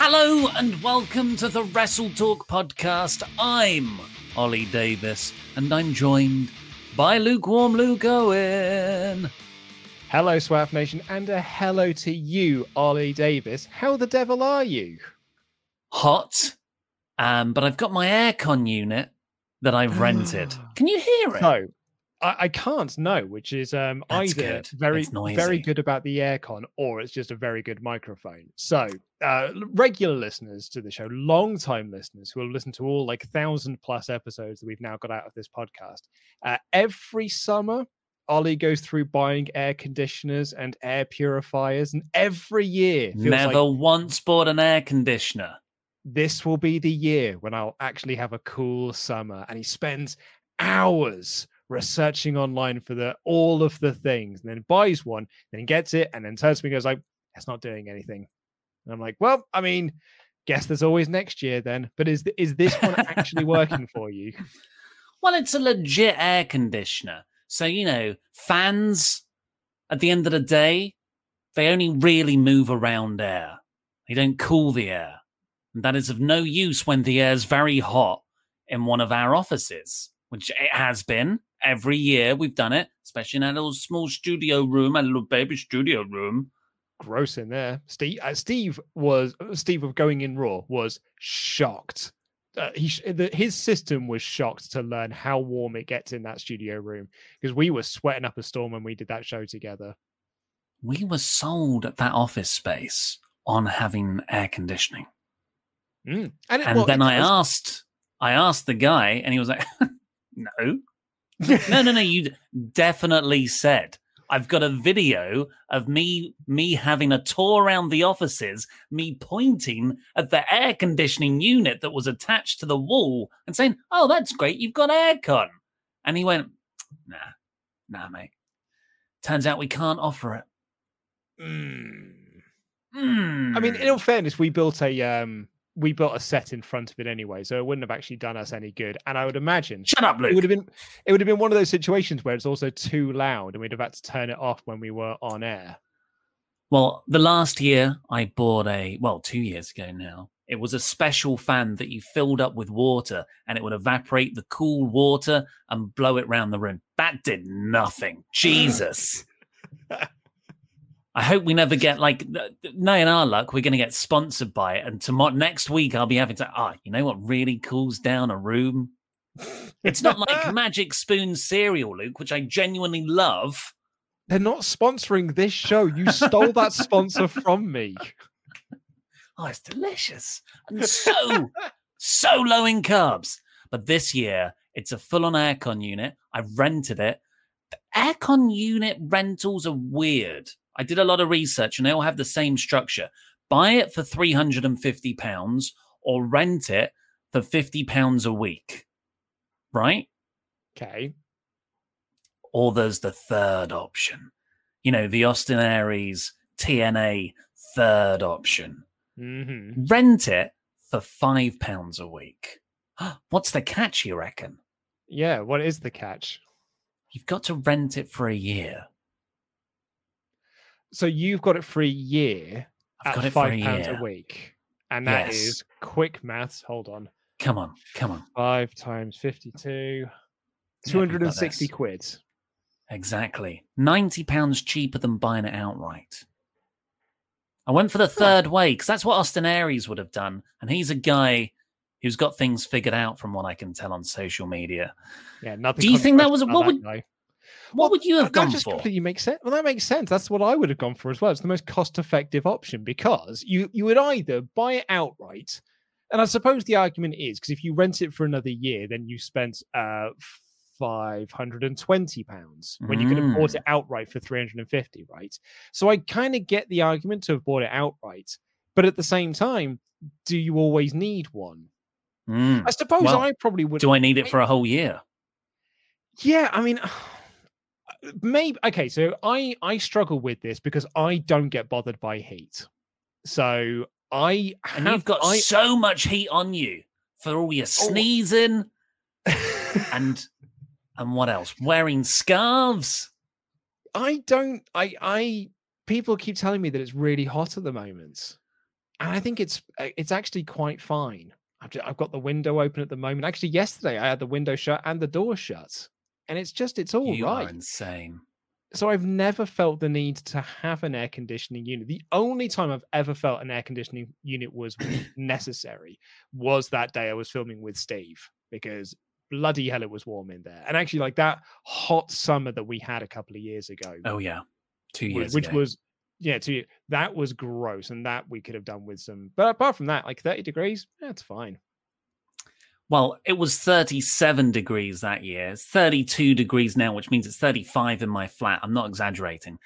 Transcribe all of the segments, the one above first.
Hello and welcome to the Wrestle Talk podcast. I'm Ollie Davis and I'm joined by lukewarm Luke Owen. Hello, Swaff Nation, and a hello to you, Ollie Davis. How the devil are you? Hot, um, but I've got my aircon unit that I've rented. Can you hear it? No, I, I can't know, which is um, That's either good. very noisy. very good about the aircon or it's just a very good microphone. So, uh, regular listeners to the show, long time listeners who will listen to all like thousand plus episodes that we've now got out of this podcast, uh, every summer. Ollie goes through buying air conditioners and air purifiers, and every year feels Never like once bought an air conditioner. this will be the year when I'll actually have a cool summer. And he spends hours researching online for the all of the things, and then buys one, then gets it, and then turns to me and goes like, "It's not doing anything." And I'm like, "Well, I mean, guess there's always next year then." But is is this one actually working for you? Well, it's a legit air conditioner. So, you know, fans at the end of the day, they only really move around air. They don't cool the air. And that is of no use when the air is very hot in one of our offices, which it has been every year. We've done it, especially in our little small studio room, our little baby studio room. Gross in there. Steve, uh, Steve was Steve of Going in Raw was shocked. Uh, he the, his system was shocked to learn how warm it gets in that studio room because we were sweating up a storm when we did that show together. We were sold at that office space on having air conditioning. Mm. And, it- And well, then I was- asked, I asked the guy, and he was like, "No, no, no, no. You definitely said I've got a video of me me having a tour around the offices, me pointing at the air conditioning unit that was attached to the wall, and saying, "Oh, that's great. You've got aircon." And he went, "Nah, nah, mate. Turns out we can't offer it." Mm. Mm. I mean, in all fairness, we built a um, we built a set in front of it anyway, so it wouldn't have actually done us any good. And I would imagine shut up, it would have been it would have been one of those situations where it's also too loud, and we'd have had to turn it off when we were on air. Well, the last year I bought a, well, two years ago now, it was a special fan that you filled up with water and it would evaporate the cool water and blow it round the room. That did nothing. Jesus. I hope we never get like, no, in our luck, we're going to get sponsored by it. And tomorrow, next week, I'll be having to, ah, you know what really cools down a room? It's not like Magic Spoon cereal, Luke, which I genuinely love. They're not sponsoring this show. You stole that sponsor from me. Oh, it's delicious and so, so low in carbs. But this year, It's a full on aircon unit. I rented it. The aircon unit rentals are weird. I did a lot of research and they all have the same structure. Buy it for £350 or rent it for £50 a week. Right? Okay. Or there's the third option. You know, the Austin Aries TNA third option. Mm-hmm. Rent it for five pounds a week. What's the catch, you reckon? Yeah, what is the catch? You've got to rent it for a year. So you've got it for a year I've at got it for five a pounds year. a week. And that is Yes. quick maths. Hold on. Come on, come on. Five times 52. Yeah, we've got 260 this. quid. Exactly. £90 pounds cheaper than buying it outright. I went for the third way because that's what Austin Aries would have done. And he's a guy who's got things figured out from what I can tell on social media. Yeah, nothing. Do you think that was- what would- guy. What Well, would you have that gone just for? completely makes sense. Well, that makes sense. That's what I would have gone for as well. It's the most cost-effective option because you you would either buy it outright, and I suppose the argument is because if you rent it for another year, then you spent uh five hundred and twenty pounds when you could have bought Mm. it outright for three hundred and fifty, right? So I kind of get the argument to have bought it outright, but at the same time, do you always need one? Mm. I suppose Well, I probably would. Do I need it for a whole year? Yeah, I mean, maybe okay. So I I struggle with this because I don't get bothered by heat. So I And have you've got I, so much heat on you for all your sneezing and and what else? Wearing scarves. I don't. I I people keep telling me that it's really hot at the moment, and I think it's uh, it's actually quite fine. I've, ju- I've got the window open at the moment. Actually, yesterday I had the window shut and the door shut, and it's just it's all you right. are insane. so I've never felt the need to have an air conditioning unit. The only time I've ever felt an air conditioning unit was necessary was that day I was filming with Steve because bloody hell it was warm in there. And actually, like that hot summer that we had a couple of years ago, Oh yeah, two years which ago. was yeah, to that was gross, and that we could have done with some. But apart from that, like thirty degrees, that's fine. Well, it was 37 degrees that year. It's 32 degrees now, which means it's 35 in my flat. I'm not exaggerating.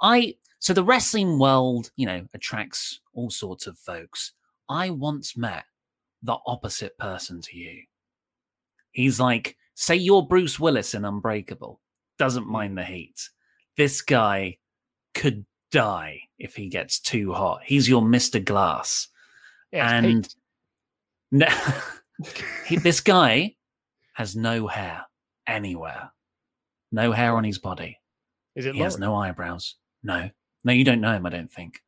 I so the wrestling world, you know, attracts all sorts of folks. I once met the opposite person to you. He's like, say you're Bruce Willis in Unbreakable, doesn't hmm. mind the heat. This guy could die if he gets too hot. He's your Mr. Glass. Yeah, and no, he, this guy has no hair anywhere, no hair on his body. is it He has no eyebrows. No, no, you don't know him. I don't think.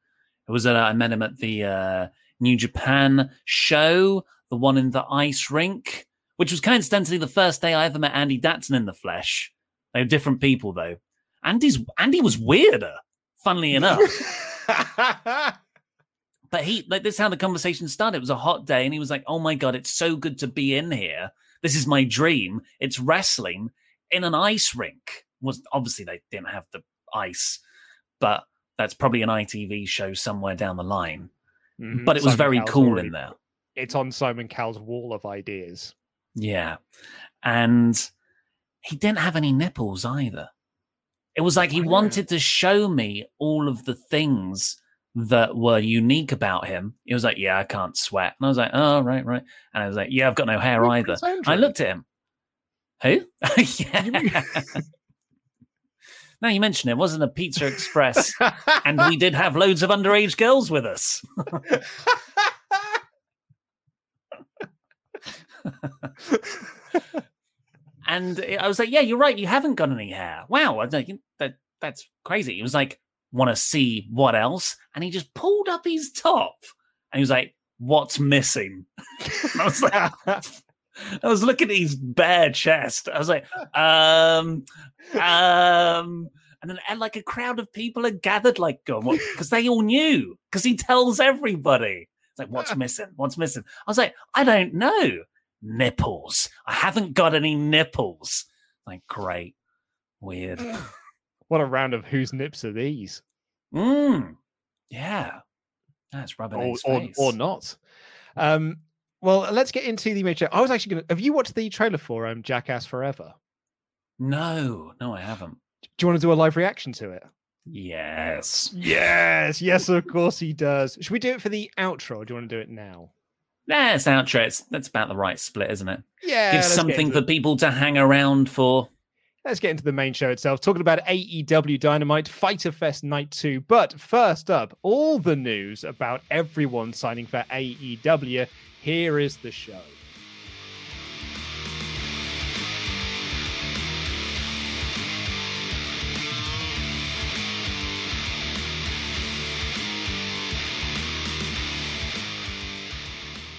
It was uh, I met him at the uh, New Japan show, the one in the ice rink, which was coincidentally the first day I ever met Andy Datson in the flesh. They were different people though. Andy's Andy was weirder, funnily enough. But he, like, this is how the conversation started. It was a hot day, and he was like, "Oh my god, it's so good to be in here. This is my dream. It's wrestling in an ice rink." Was obviously they didn't have the ice, but that's probably an ITV show somewhere down the line. Mhm, But it was Simon very Cowell's cool already- in there. It's on Simon Cowell's wall of ideas. Yeah, and he didn't have any nipples either. It was like he wanted to show me all of the things that were unique about him. He was like, "Yeah, I can't sweat," and I was like, "Oh, right, right," and I was like, "Yeah, I've got no hair either." I looked at him. Who? yeah. now you mention it, it wasn't a Pizza Express, and we did have loads of underage girls with us. And I was like, "Yeah, you're right. You haven't got any hair. Wow, I was like, that that's crazy." He was like, "Want to see what else?" And he just pulled up his top, and he was like, "What's missing?" I was like, I was looking at his bare chest. I was like, um, um, and then and like a crowd of people had gathered, like, going? Because they all knew, because he tells everybody. It's like, what's missing? What's missing? I was like, I don't know. Nipples. I haven't got any nipples. Like, great. Weird. What a round of whose nips are these? Mm. Yeah. That's rubbing Or, or, or not. Um, Well, let's get into the major. I was actually going to. Have you watched the trailer for um, Jackass Forever? No, no, I haven't. Do you want to do a live reaction to it? Yes. Yes, yes, of course he does. Should we do it for the outro? Or do you want to do it now? It's outro. It's, that's about the right split, isn't it? Yeah, Give something for people to hang around for. Let's get into the main show itself, talking about AEW Dynamite Fighter Fest Night 2. But first up, all the news about everyone signing for AEW. Here is the show.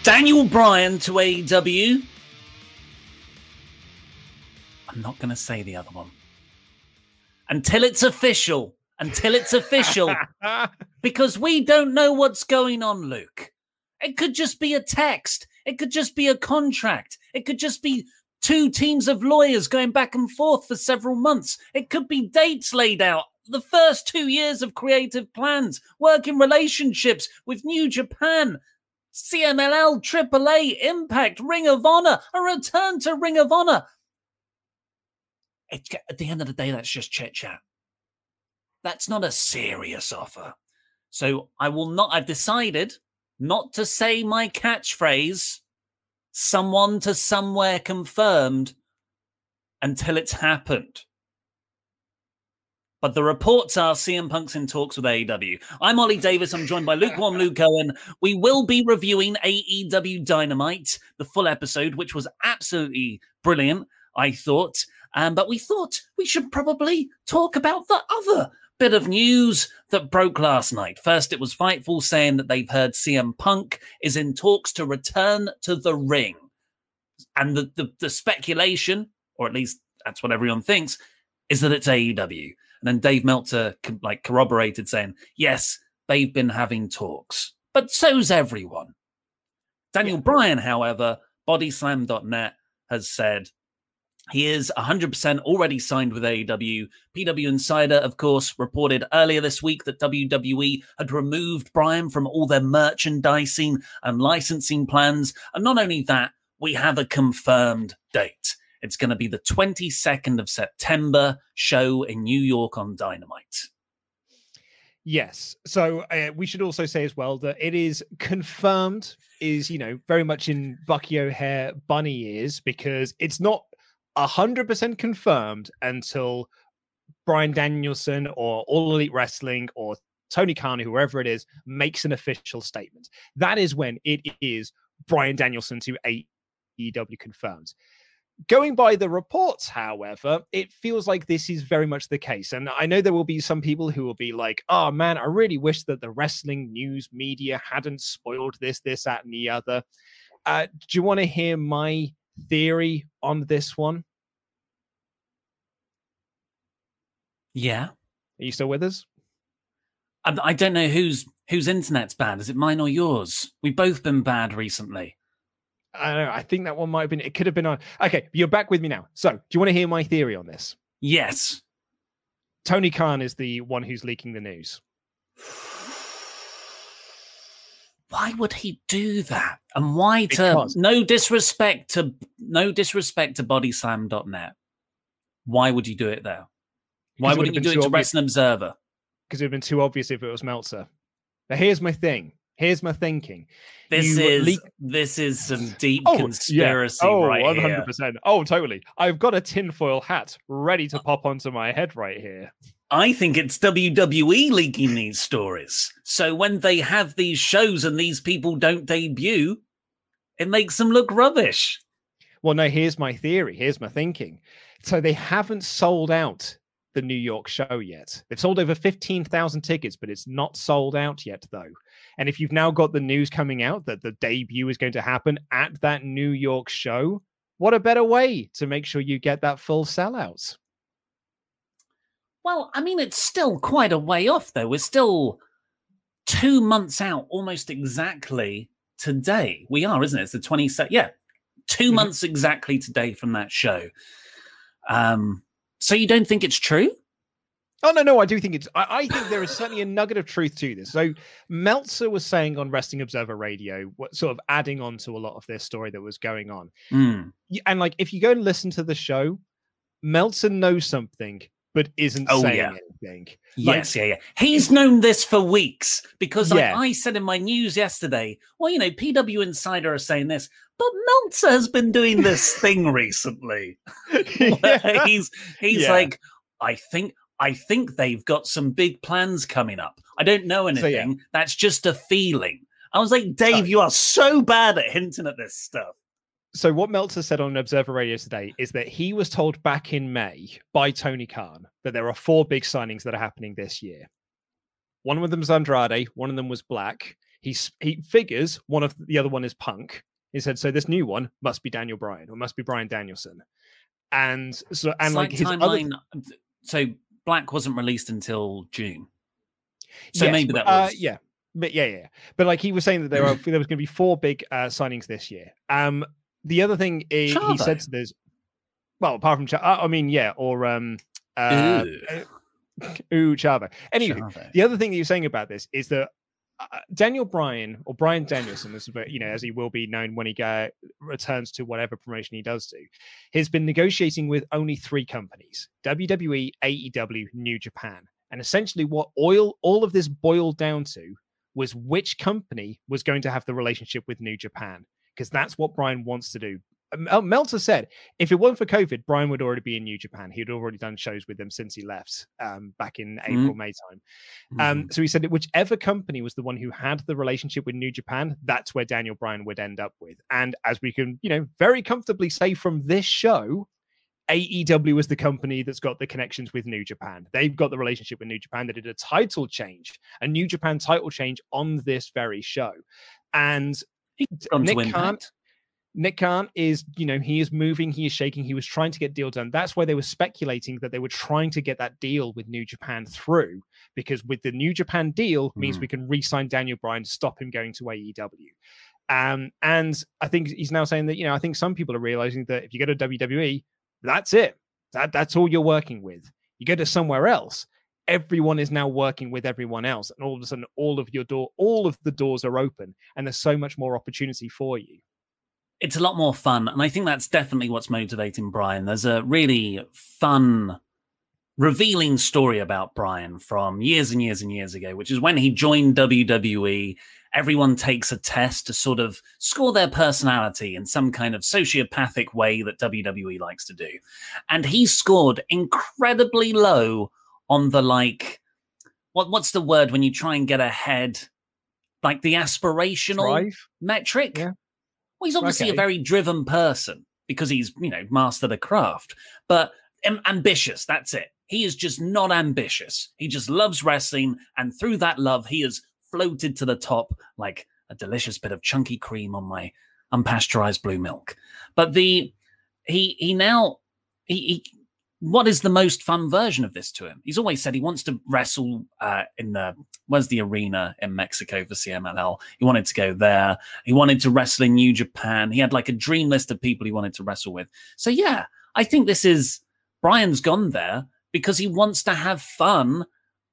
Daniel Bryan to AEW. I'm not going to say the other one. Until it's official. Until it's official. because we don't know what's going on, Luke. It could just be a text. It could just be a contract. It could just be two teams of lawyers going back and forth for several months. It could be dates laid out. The first two years of creative plans, working relationships with New Japan, CMLL, AAA, Impact, Ring of Honor, a return to Ring of Honor. At the end of the day, that's just chit chat. That's not a serious offer. So I will not, I've decided not to say my catchphrase, someone to somewhere confirmed, until it's happened. But the reports are CM Punk's in talks with AEW. I'm Ollie Davis. I'm joined by Lukewarm Luke Owen. We will be reviewing AEW Dynamite, the full episode, which was absolutely brilliant, I thought. Um, but we thought we should probably talk about the other bit of news that broke last night. First, it was Fightful saying that they've heard CM Punk is in talks to return to the ring. And the, the, the speculation, or at least that's what everyone thinks, is that it's AEW. And then Dave Meltzer like corroborated saying, yes, they've been having talks, but so's everyone. Daniel Bryan, however, bodyslam.net has said he is 100% already signed with AEW. PW Insider, of course, reported earlier this week that WWE had removed Bryan from all their merchandising and licensing plans. And not only that, we have a confirmed date. It's going to be the 22nd of September show in New York on Dynamite. Yes. So uh, we should also say as well that it is confirmed, is, you know, very much in Bucky O'Hare bunny ears because it's not 100% confirmed until Brian Danielson or All Elite Wrestling or Tony Khan, whoever it is, makes an official statement. That is when it is Brian Danielson to AEW confirmed. Going by the reports, however, it feels like this is very much the case. And I know there will be some people who will be like, oh man, I really wish that the wrestling news media hadn't spoiled this, this, that, and the other. Uh, do you want to hear my theory on this one? Yeah. Are you still with us? I, I don't know whose whose internet's bad. Is it mine or yours? We've both been bad recently. I don't know. I think that one might have been. It could have been on. Okay, you're back with me now. So, do you want to hear my theory on this? Yes. Tony Khan is the one who's leaking the news. Why would he do that? And why to Because- no disrespect to no disrespect to bodyslam.net. Why would you do it there? Why wouldn't you do it to obvious. Wrestling Observer? Because it would have been too obvious if it was Meltzer. But here's my thing. Here's my thinking. This You is leak- this is some deep Oh, yeah. conspiracy Oh, right 100%. here. Oh, totally. I've got a tinfoil hat ready to pop onto my head right here. I think it's WWE leaking these stories. So when they have these shows and these people don't debut, it makes them look rubbish. Well, no, here's my theory. Here's my thinking. So they haven't sold out the New York show yet. They've sold over 15,000 tickets, but it's not sold out yet, though. And if you've now got the news coming out that the debut is going to happen at that New York show, what a better way to make sure you get that full sellout? Well, I mean, it's still quite a way off, though. We're still two months out, almost exactly today. We are, isn't it? It's the 22nd. Yeah, 2 Mhm. months exactly today from that show. Um, so you don't think it's true? Oh no, no, I do think it's. I, I, think there is certainly a nugget of truth to this. So Meltzer was saying on Wrestling Observer Radio, what sort of adding on to a lot of this story that was going on. Mm. And like, if you go and listen to the show, Meltzer knows something but isn't oh, saying yeah. anything. Yes, yeah, yeah. He's known this for weeks because, like Yeah. I said in my news yesterday, well, you know, PW Insider are saying this, but Meltzer has been doing this thing recently. where he's he's Yeah. like, I think I think they've got some big plans coming up. I don't know So, yeah. anything. That's just a feeling. I was like, Dave, you are so bad at hinting at this stuff. So what Meltzer said on Observer Radio today is that he was told back in May by Tony Khan that there are four big signings that are happening this year. One of them was Andrade, one of them was Black. He's he figures one of the other one is Punk. He said so. This new one must be Daniel Bryan or must be Brian Danielson, and so and Slight like his other timeline. So Black wasn't released until June. So Yes, maybe that uh, was yeah, but yeah, yeah. yeah. But like he was saying that there are there was going to be four big uh, signings this year. Um, the other thing is he said to this. Well, apart from Ch- uh, I mean, yeah, or um, uh, Ooh. ooh, Chavo. Anyway, Chavo. the other thing that you're saying about this is that uh, Daniel Bryan or Brian Danielson, this is what- you know, as he will be known when he go, returns to whatever promotion he does do, has been negotiating with only three companies: WWE, AEW, New Japan, and essentially what oil all of this boiled down to was which company was going to have the relationship with New Japan because that's what Brian wants to do. Mel- Meltzer said if it weren't for COVID, Brian would already be in New Japan. He'd already done shows with them since he left um, back in April, May time. Um, so he said that whichever company was the one who had the relationship with New Japan, that's where Daniel Bryan would end up with. And as we can, you know, very comfortably say from this show, AEW is the company that's got the connections with New Japan. They've got the relationship with New Japan. They did a title change, a New Japan title change on this very show. And Nick Khan, Impact. Nick Khan is, you know, he is moving, he is shaking, he was trying to get deal done. That's why they were speculating that they were trying to get that deal with New Japan through, because with the New Japan deal means Mm. we can re-sign Daniel Bryan, stop him going to AEW. Um, and I think he's now saying that, you know, I think some people are realizing that if you go to WWE, that's it. That that's all you're working with. You go to somewhere else, everyone is now working with everyone else, and all of a sudden, all of your door, all of the doors are open, and there's so much more opportunity for you. it's a lot more fun. And I think that's definitely what's motivating Brian. There's a really fun, revealing story about Brian from years and years and years ago, which is when he joined WWE. Everyone takes a test to sort of score their personality in some kind of sociopathic way that WWE likes to do. And he scored incredibly low on the like, what, what's the word when you try and get ahead? Like the aspirational Drive? metric? Yeah. Well, he's obviously a very driven person because he's, you know, mastered a craft, but am- ambitious. That's it. He is just not ambitious. He just loves wrestling. And through that love, he has floated to the top like a delicious bit of chunky cream on my unpasteurized blue milk. But the, he, he now, he, he what is the most fun version of this to him? He's always said he wants to wrestle uh, in the where's the arena in Mexico for CMLL. He wanted to go there. He wanted to wrestle in New Japan. He had like a dream list of people he wanted to wrestle with. So yeah, I think this is Brian's gone there because he wants to have fun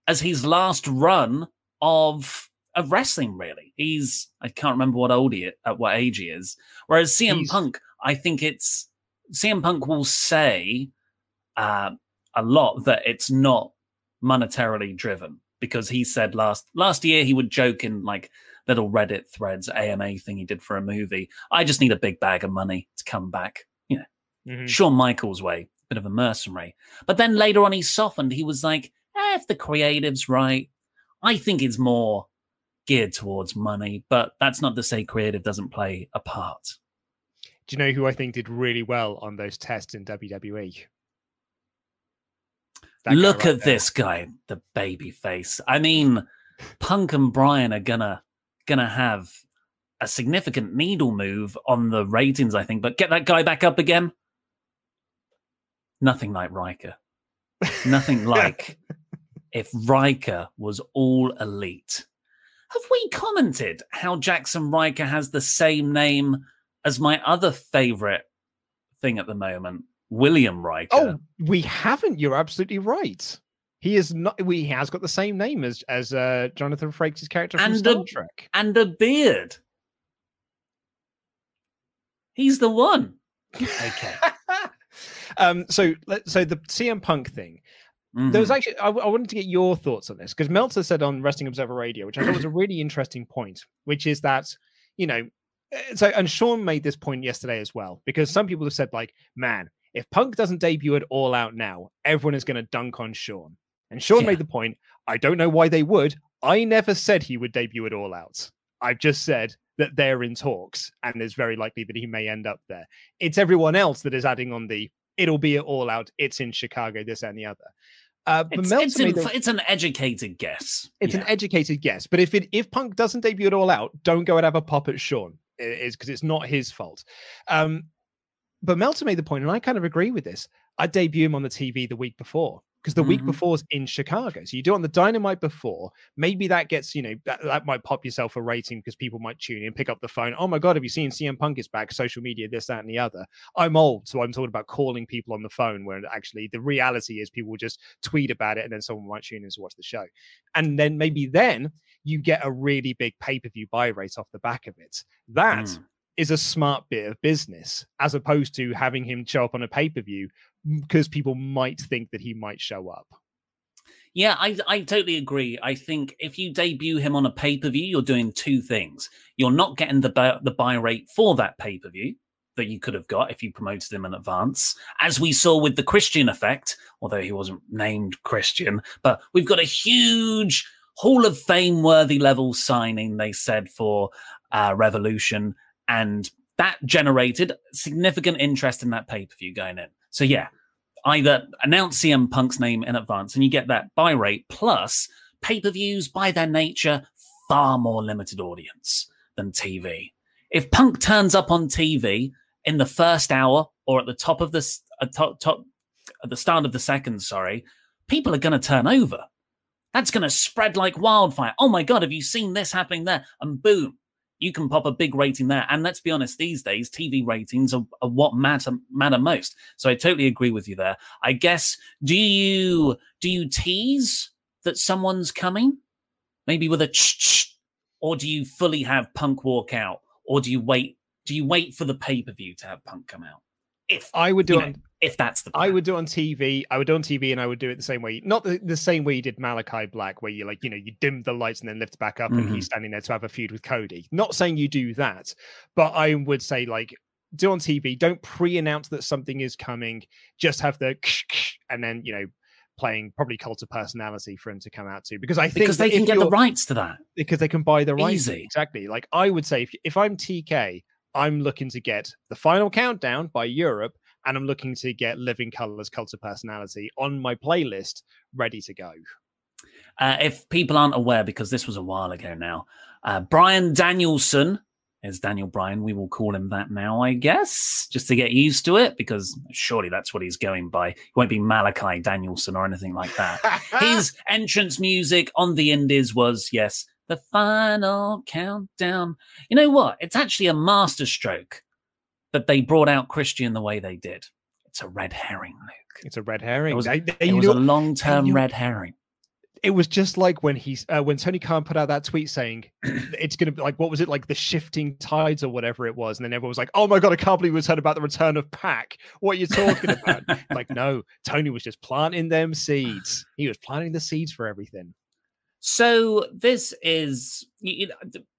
as his last run of of wrestling. Really, he's I can't remember what old he at what age he is. Whereas CM He's- Punk, I think it's CM Punk will say uh, a lot that it's not monetarily driven because he said last last year he would joke in like little Reddit threads AMA thing he did for a movie. I just need a big bag of money to come back. You know, Mhm. Shawn Michaels way, a bit of a mercenary. But then later on he softened. He was like, eh, if the creative's right, I think it's more geared towards money. But that's not to say creative doesn't play a part. Do you know who I think did really well on those tests in WWE? Look right at there. this guy, the baby face. I mean, Punk and Brian are gonna gonna have a significant needle move on the ratings, I think. But get that guy back up again. Nothing like Ryker. Nothing like if Ryker was all elite. Have we commented how Jaxson Ryker has the same name as my other favorite thing at the moment, William Riker? Oh, we haven't. You're absolutely right. He is not. He has got the same name as as uh, Jonathan Frakes' character from And Star a- Trek. And a beard. He's the one. Okay. um. So so the CM Punk thing. There was Mhm. actually I, I wanted to get your thoughts on this because Meltzer said on Wrestling Observer Radio, which I thought was a really interesting point, which is that you know, eh, so and Sean made this point yesterday as well because some people have said like, man, if Punk doesn't debut at All Out now, everyone is going to dunk on Sean. And Sean Yeah. made the point. I don't know why they would. I never said he would debut at All Out. I've just said that they're in talks, and it's very likely that he may end up there. It's everyone else that is adding on the. It'll be at All Out. It's in Chicago. This and the other. Uh, It's, it's, in- the- it's an educated guess. it's Yeah. an educated guess. But if it if Punk doesn't debut it all out, don't go and have a pop at Sean. It is because it's not his fault. Um, but Meltzer made the point, and I kind of agree with this. I debut him on the TV the week before because the week before before's in Chicago. So you do it on the Dynamite before. Maybe that gets you know that, that might pop yourself a rating because people might tune in, pick up the phone. Oh my god, have you seen CM Punk is back? Social media, this, that, and the other. I'm old, so I'm talking about calling people on the phone. Where actually the reality is people will just tweet about it, and then someone might tune in to watch the show. And then maybe then you get a really big pay per view buy rate off the back of it. That mm. Is a smart bit of business as opposed to having him show up on a pay per view because people might think that he might show up. Yeah, I I totally agree. I think if you debut him on a pay per view, you're doing two things. You're not getting the the buy rate for that pay per view that you could have got if you promoted him in advance, as we saw with the Christian effect. Although he wasn't named Christian, but we've got a huge Hall of Fame worthy level signing. They said for uh, Revolution, and that generated significant interest in that pay per view going in. So yeah, either announce CM Punk's name in advance and you get that buy rate plus pay per views by their nature far more limited audience than TV. If Punk turns up on TV in the first hour or at the top of the uh, top, top at the start of the second, sorry, people are going to turn over. That's going to spread like wildfire. Oh my god, have you seen this happening there? And boom, you can pop a big rating there. And let's be honest, these days TV ratings are, are what matter matter most. So I totally agree with you there. I guess do you do you tease that someone's coming, maybe with a ch ch, or do you fully have Punk walk out, or do you wait? Do you wait for the pay per view to have Punk come out? If I would do it. know, if that's the I would do it on TV. I would do it on TV, and I would do it the same way. Not the, the same way you did Malachi Black, where you like, you know, you dim the lights and then lift back up, and Mhm. he's standing there to have a feud with Cody. Not saying you do that, but I would say like do on TV. Don't pre-announce that something is coming. Just have the and then you know playing probably cult of personality for him to come out to because I think because they can get the rights to that. because they can buy the rights Easy. exactly like i would say if, if i'm tk i'm looking to get the final countdown by europe and i'm looking to get living colors cult of personality on my playlist ready to go Uh, if people aren't aware, because this was a while ago now, uh, Brian Danielson is Daniel Bryan. We will call him that now, I guess, just to get used to it, because surely that's what he's going by. He won't be Malachi Danielson or anything like that. His entrance music on the Indies was, yes, the final countdown. You know what? It's actually a masterstroke that they brought out Christian the way they did. It's a red herring, Luke. it's a red herring It was, it was know- a long term red herring. it was just like when he's uh, when Tony Khan put out that tweet saying it's gonna be like what was it like the shifting tides or whatever it was, and then everyone was like, "Oh my god, I can't believe we heard about the return of Pac." What are you talking about? like, no, Tony was just planting them seeds. He was planting the seeds for everything. So this is you know,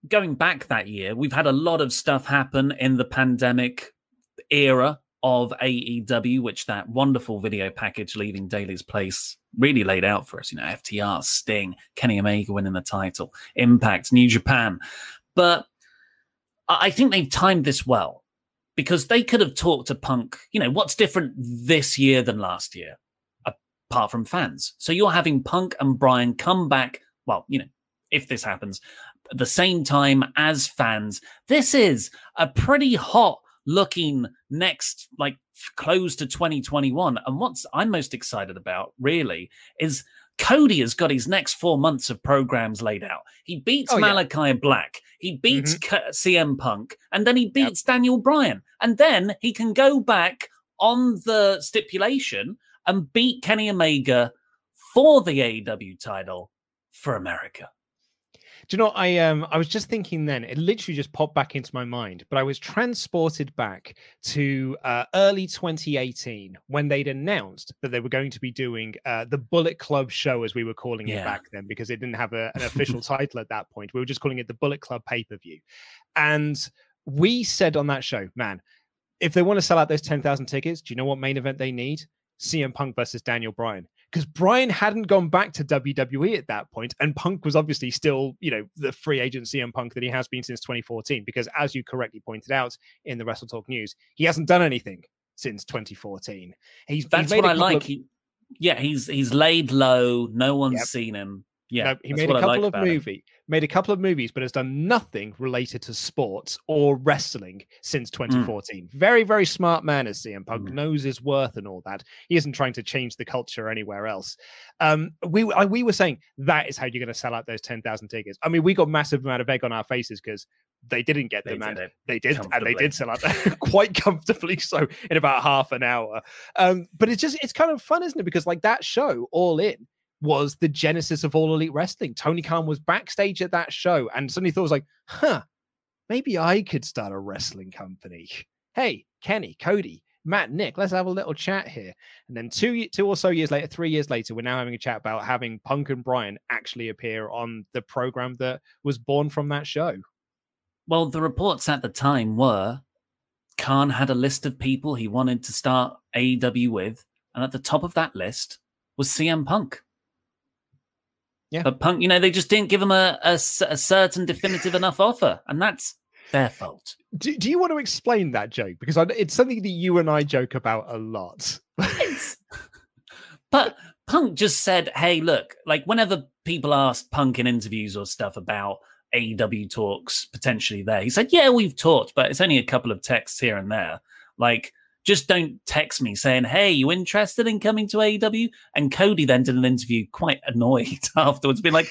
going back that year. We've had a lot of stuff happen in the pandemic era of AEW, which that wonderful video package leaving Daily's place really laid out for us. You know, FTR, Sting, Kenny Omega winning the title, Impact, New Japan. But I I think they've timed this well because they could have talked to Punk. You know, what's different this year than last year? apart from fans. So you're having Punk and Brian come back. Well, you know, if this happens at the same time as fans, this is a pretty hot looking next, like close to 2021. And what's I'm most excited about really is Cody has got his next four months of programs laid out. He beats Oh, yeah. Malachi Black, he beats mm-hmm. K- CM Punk, and then he beats Daniel Bryan. And then he can go back on the stipulation and beat Kenny Omega for the AEW title for America. Do you know? I um I was just thinking then. It literally just popped back into my mind, but I was transported back to uh, early 2018 when they'd announced that they were going to be doing uh, the Bullet Club show, as we were calling Yeah. it back then, because it didn't have a, an official title at that point. We were just calling it the Bullet Club pay per view, and we said on that show, man, if they want to sell out those 10,000 tickets, do you know what main event they need? CM Punk versus Daniel Bryan. Because Brian hadn't gone back to WWE at that point, and Punk was obviously still, you know, the free agent CM Punk that he has been since 2014. Because as you correctly pointed out in the Wrestle Talk news, he hasn't done anything since 2014. He's That's he's what I like. of- He, yeah, he's he's laid low. No one's Yep. seen him. Yeah, No, he made a couple like of about him. movie, made a couple of movies, but has done nothing related to sports or wrestling since Hmm. 2014. Very, very smart man as CM Punk knows his worth and all that. He isn't trying to change the culture anywhere else. Um, we I, we were saying that is how you're going to sell out those 10,000 tickets. I mean, we got massive amount of egg on our faces because they didn't get them, did and it they did, and they did sell out quite comfortably so in about half an hour. Um, but it's just it's kind of fun, isn't it? Because like that show, All In, was the genesis of all elite wrestling. Tony Khan was backstage at that show and suddenly thought was like, huh, maybe I could start a wrestling company. Hey, Kenny, Cody, Matt, Nick, let's have a little chat here. And then two, two or so years later, three years later, we're now having a chat about having Punk and Brian actually appear on the program that was born from that show. Well, the reports at the time were Khan had a list of people he wanted to start AEW with, and at the top of that list was CM Punk. Yeah. But Punk, you know, they just didn't give him a a certain definitive enough offer, and that's their fault. Do, do you want to explain that joke? Because I, it's something that you and I joke about a lot. But Punk just said, hey, look, like whenever people ask Punk in interviews or stuff about AEW talks potentially there, he said, yeah, we've talked, but it's only a couple of texts here and there. Like, just don't text me saying, hey, you interested in coming to AEW? And Cody then did an interview quite annoyed afterwards, being like,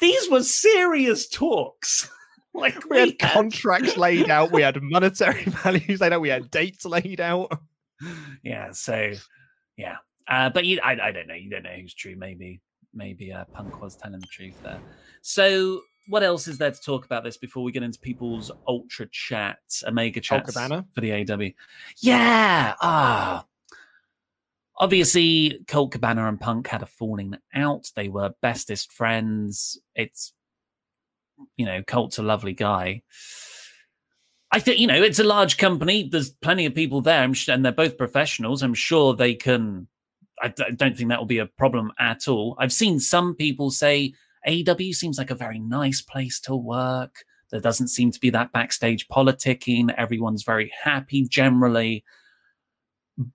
these were serious talks. like, we had contracts laid out, we had monetary values laid out, we had dates laid out. yeah so yeah uh but you I, I don't know you don't know who's true maybe maybe uh punk was telling the truth there so what else is there to talk about this before we get into people's ultra chats omega chats Cabana? for the aw yeah ah obviously Colt Cabana and Punk had a falling out. They were bestest friends. It's, you know, Colt's a lovely guy. I think, you know, it's a large company. There's plenty of people there, and they're both professionals. I'm sure they can. I don't think that will be a problem at all. I've seen some people say AEW seems like a very nice place to work. There doesn't seem to be that backstage politicking. Everyone's very happy generally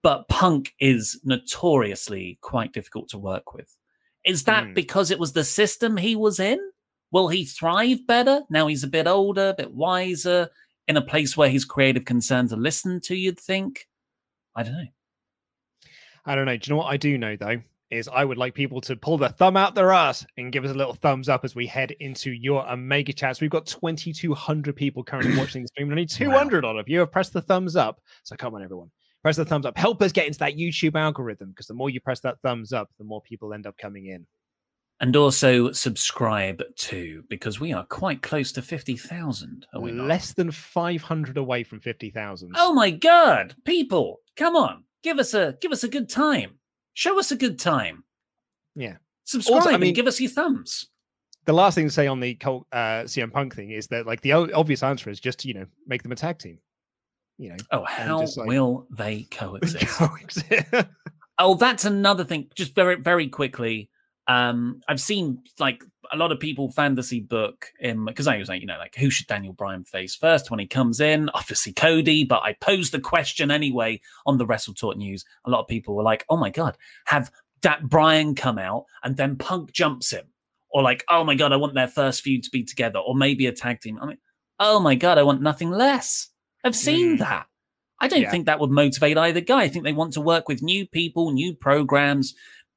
but Punk is notoriously quite difficult to work with. Is that Mm. because it was the system he was in? Will he thrive better now he's a bit older, a bit wiser, in a place where his creative concerns are listened to? You'd think. I don't know. I don't know. Do you know what I do know though? Is I would like people to pull their thumb out their ass and give us a little thumbs up as we head into your Omega chats. We've got 2,200 people currently watching the stream, and only 200 on of you have pressed the thumbs up. So come on, everyone, press the thumbs up. Help us get into that YouTube algorithm because the more you press that thumbs up, the more people end up coming in. And also subscribe too, because we are quite close to fifty thousand. Are we not? Less than 500 away from 50,000. Oh my god, people, come on. Give us a give us a good time. Show us a good time. Yeah. Subscribe I and give us your thumbs. The last thing to say on the Colt, uh, CM Punk thing is that like the obvious answer is just you know make them a tag team. You know, Oh, how just, like- will they coexist? coexist. oh, that's another thing. Just very, very quickly. Um, I've seen like a lot of people fantasy book him because I was like, you know, like who should Daniel Bryan face first when he comes in? Obviously Cody, but I posed the question anyway on the Wrestle Talk news. A lot of people were like, oh my god, have that Bryan come out and then Punk jumps him, or like, oh my god, I want their first feud to be together, or maybe a tag team. I mean, oh my god, I want nothing less. I've seen Mm. that. I don't Yeah. think that would motivate either guy. I think they want to work with new people, new programs,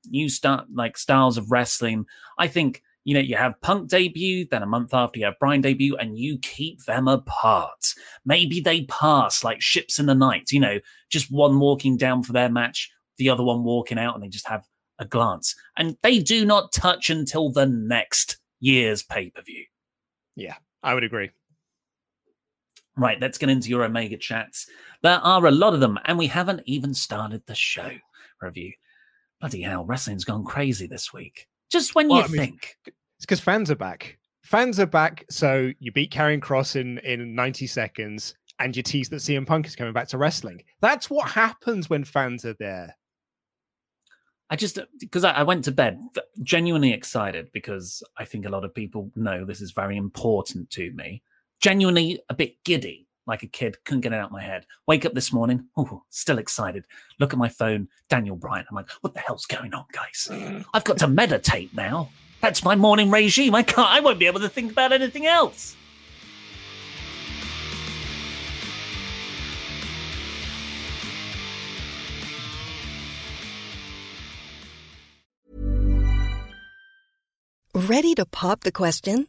new start like styles of wrestling. I think you know you have Punk debut, then a month after you have Brian debut, and you keep them apart. Maybe they pass like ships in the night. You know, just one walking down for their match, the other one walking out, and they just have a glance. And they do not touch until the next year's pay per view. Yeah, I would agree. Right, let's get into your Omega chats. There are a lot of them, and we haven't even started the show review. Bloody hell, wrestling's gone crazy this week. Just when Well, you I mean, think. It's because fans are back. Fans are back. So you beat Karrion Kross in, in 90 seconds and you tease that CM Punk is coming back to wrestling. That's what happens when fans are there. I just uh, because I, I went to bed genuinely excited because I think a lot of people know this is very important to me. Genuinely a bit giddy, like a kid, couldn't get it out of my head. Wake up this morning, still excited. Look at my phone, Daniel Bryan. I'm like, what the hell's going on, guys? I've got to meditate now. That's my morning regime. I can't. I won't be able to think about anything else. Ready to pop the question?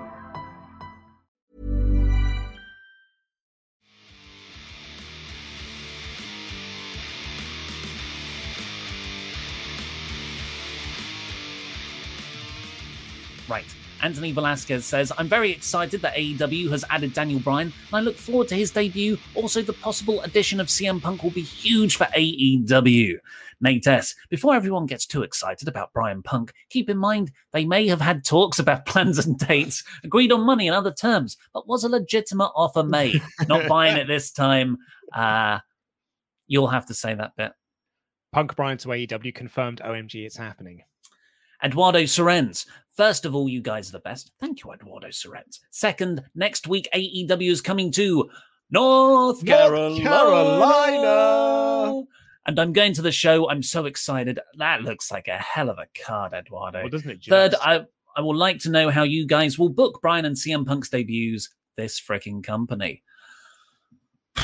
Anthony Velasquez says, I'm very excited that AEW has added Daniel Bryan, and I look forward to his debut. Also, the possible addition of CM Punk will be huge for AEW. Nate S., before everyone gets too excited about Bryan Punk, keep in mind they may have had talks about plans and dates, agreed on money and other terms, but was a legitimate offer made? Not buying it this time. Uh, you'll have to say that bit. Punk Bryan to AEW confirmed. OMG, it's happening. Eduardo Sorens. First of all, you guys are the best. Thank you, Eduardo Sorens. Second, next week AEW is coming to North Carolina. Carolina. And I'm going to the show. I'm so excited. That looks like a hell of a card, Eduardo. Well, doesn't it Third. I, I would like to know how you guys will book Bryan and CM Punk's debuts this freaking company.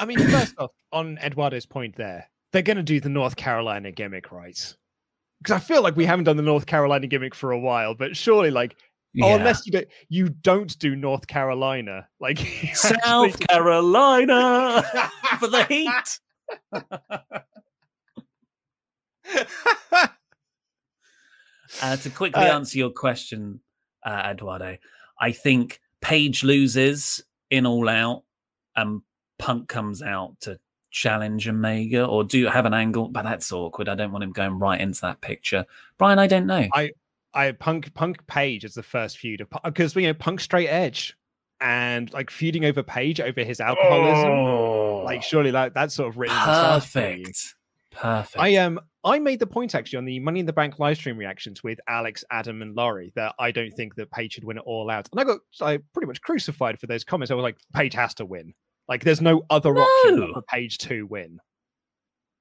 I mean, first off, on Eduardo's point there, they're going to do the North Carolina gimmick, right? Because I feel like we haven't done the North Carolina gimmick for a while, but surely, like, oh, Yeah. unless you don't, you don't do North Carolina, like South actually- Carolina for the heat. Uh, to quickly Uh, answer your question, uh, Eduardo, I think Page loses in All Out, and Punk comes out to challenge Omega or do have an angle, but that's awkward. I don't want him going right into that picture. Bryan, I don't know. I, I Punk Punk Page as the first feud of because you know Punk straight edge and like feuding over Page over his alcoholism. Oh. Like surely like that's sort of written in the stars for you. Perfect. Perfect. I um I made the point actually on the Money in the Bank live stream reactions with Alex, Adam, and Laurie that I don't think that Page should win it all out, and I got I pretty much crucified for those comments. I was like, Page has to win. Like, there's no other No. option for Page to win.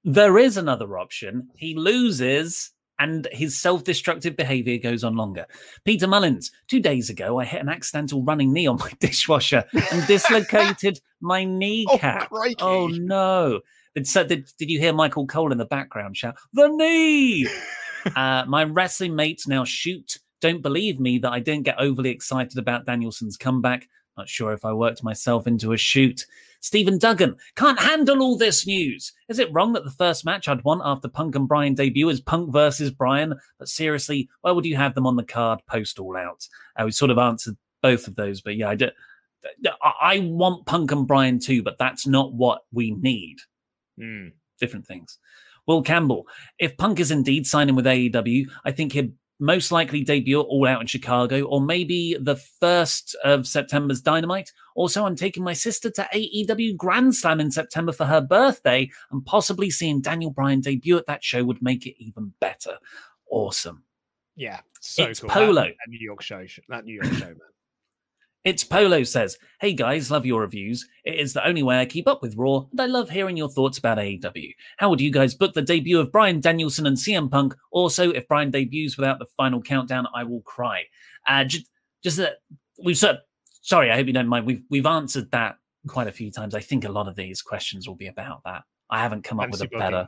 There is another option. He loses and his self destructive behavior goes on longer. Peter Mullins, two days ago, I hit an accidental running knee on my dishwasher and dislocated my kneecap. crikey. Oh, no. Did, so did, did you hear Michael Cole in the background shout, The knee? uh, my wrestling mates now shoot. Don't believe me that I didn't get overly excited about Danielson's comeback. Not sure if I worked myself into a shoot. Stephen Duggan can't handle all this news. Is it wrong that the first match I'd want after Punk and Bryan debut is Punk versus Bryan? But seriously, why would you have them on the card post all out? Uh, we sort of answered both of those, but yeah, I, do, I I want Punk and Bryan too, but that's not what we need. Hmm. Different things. Will Campbell, if Punk is indeed signing with AEW, I think he'd most likely debut all out in Chicago or maybe the 1st of September's Dynamite. Also, I'm taking my sister to AEW Grand Slam in September for her birthday, and possibly seeing Daniel Bryan debut at that show would make it even better. Awesome. Yeah, so It's cool. Polo. That, that New York show, that New York show, man. It's Polo says, Hey guys, love your reviews. It is the only way I keep up with Raw, and I love hearing your thoughts about AEW. How would you guys book the debut of Bryan Danielson and CM Punk? Also, if Bryan debuts without the final countdown, I will cry. Uh, just, just that we've sort sorry, I hope you don't mind. We've we've answered that quite a few times. I think a lot of these questions will be about that. I haven't come up with a better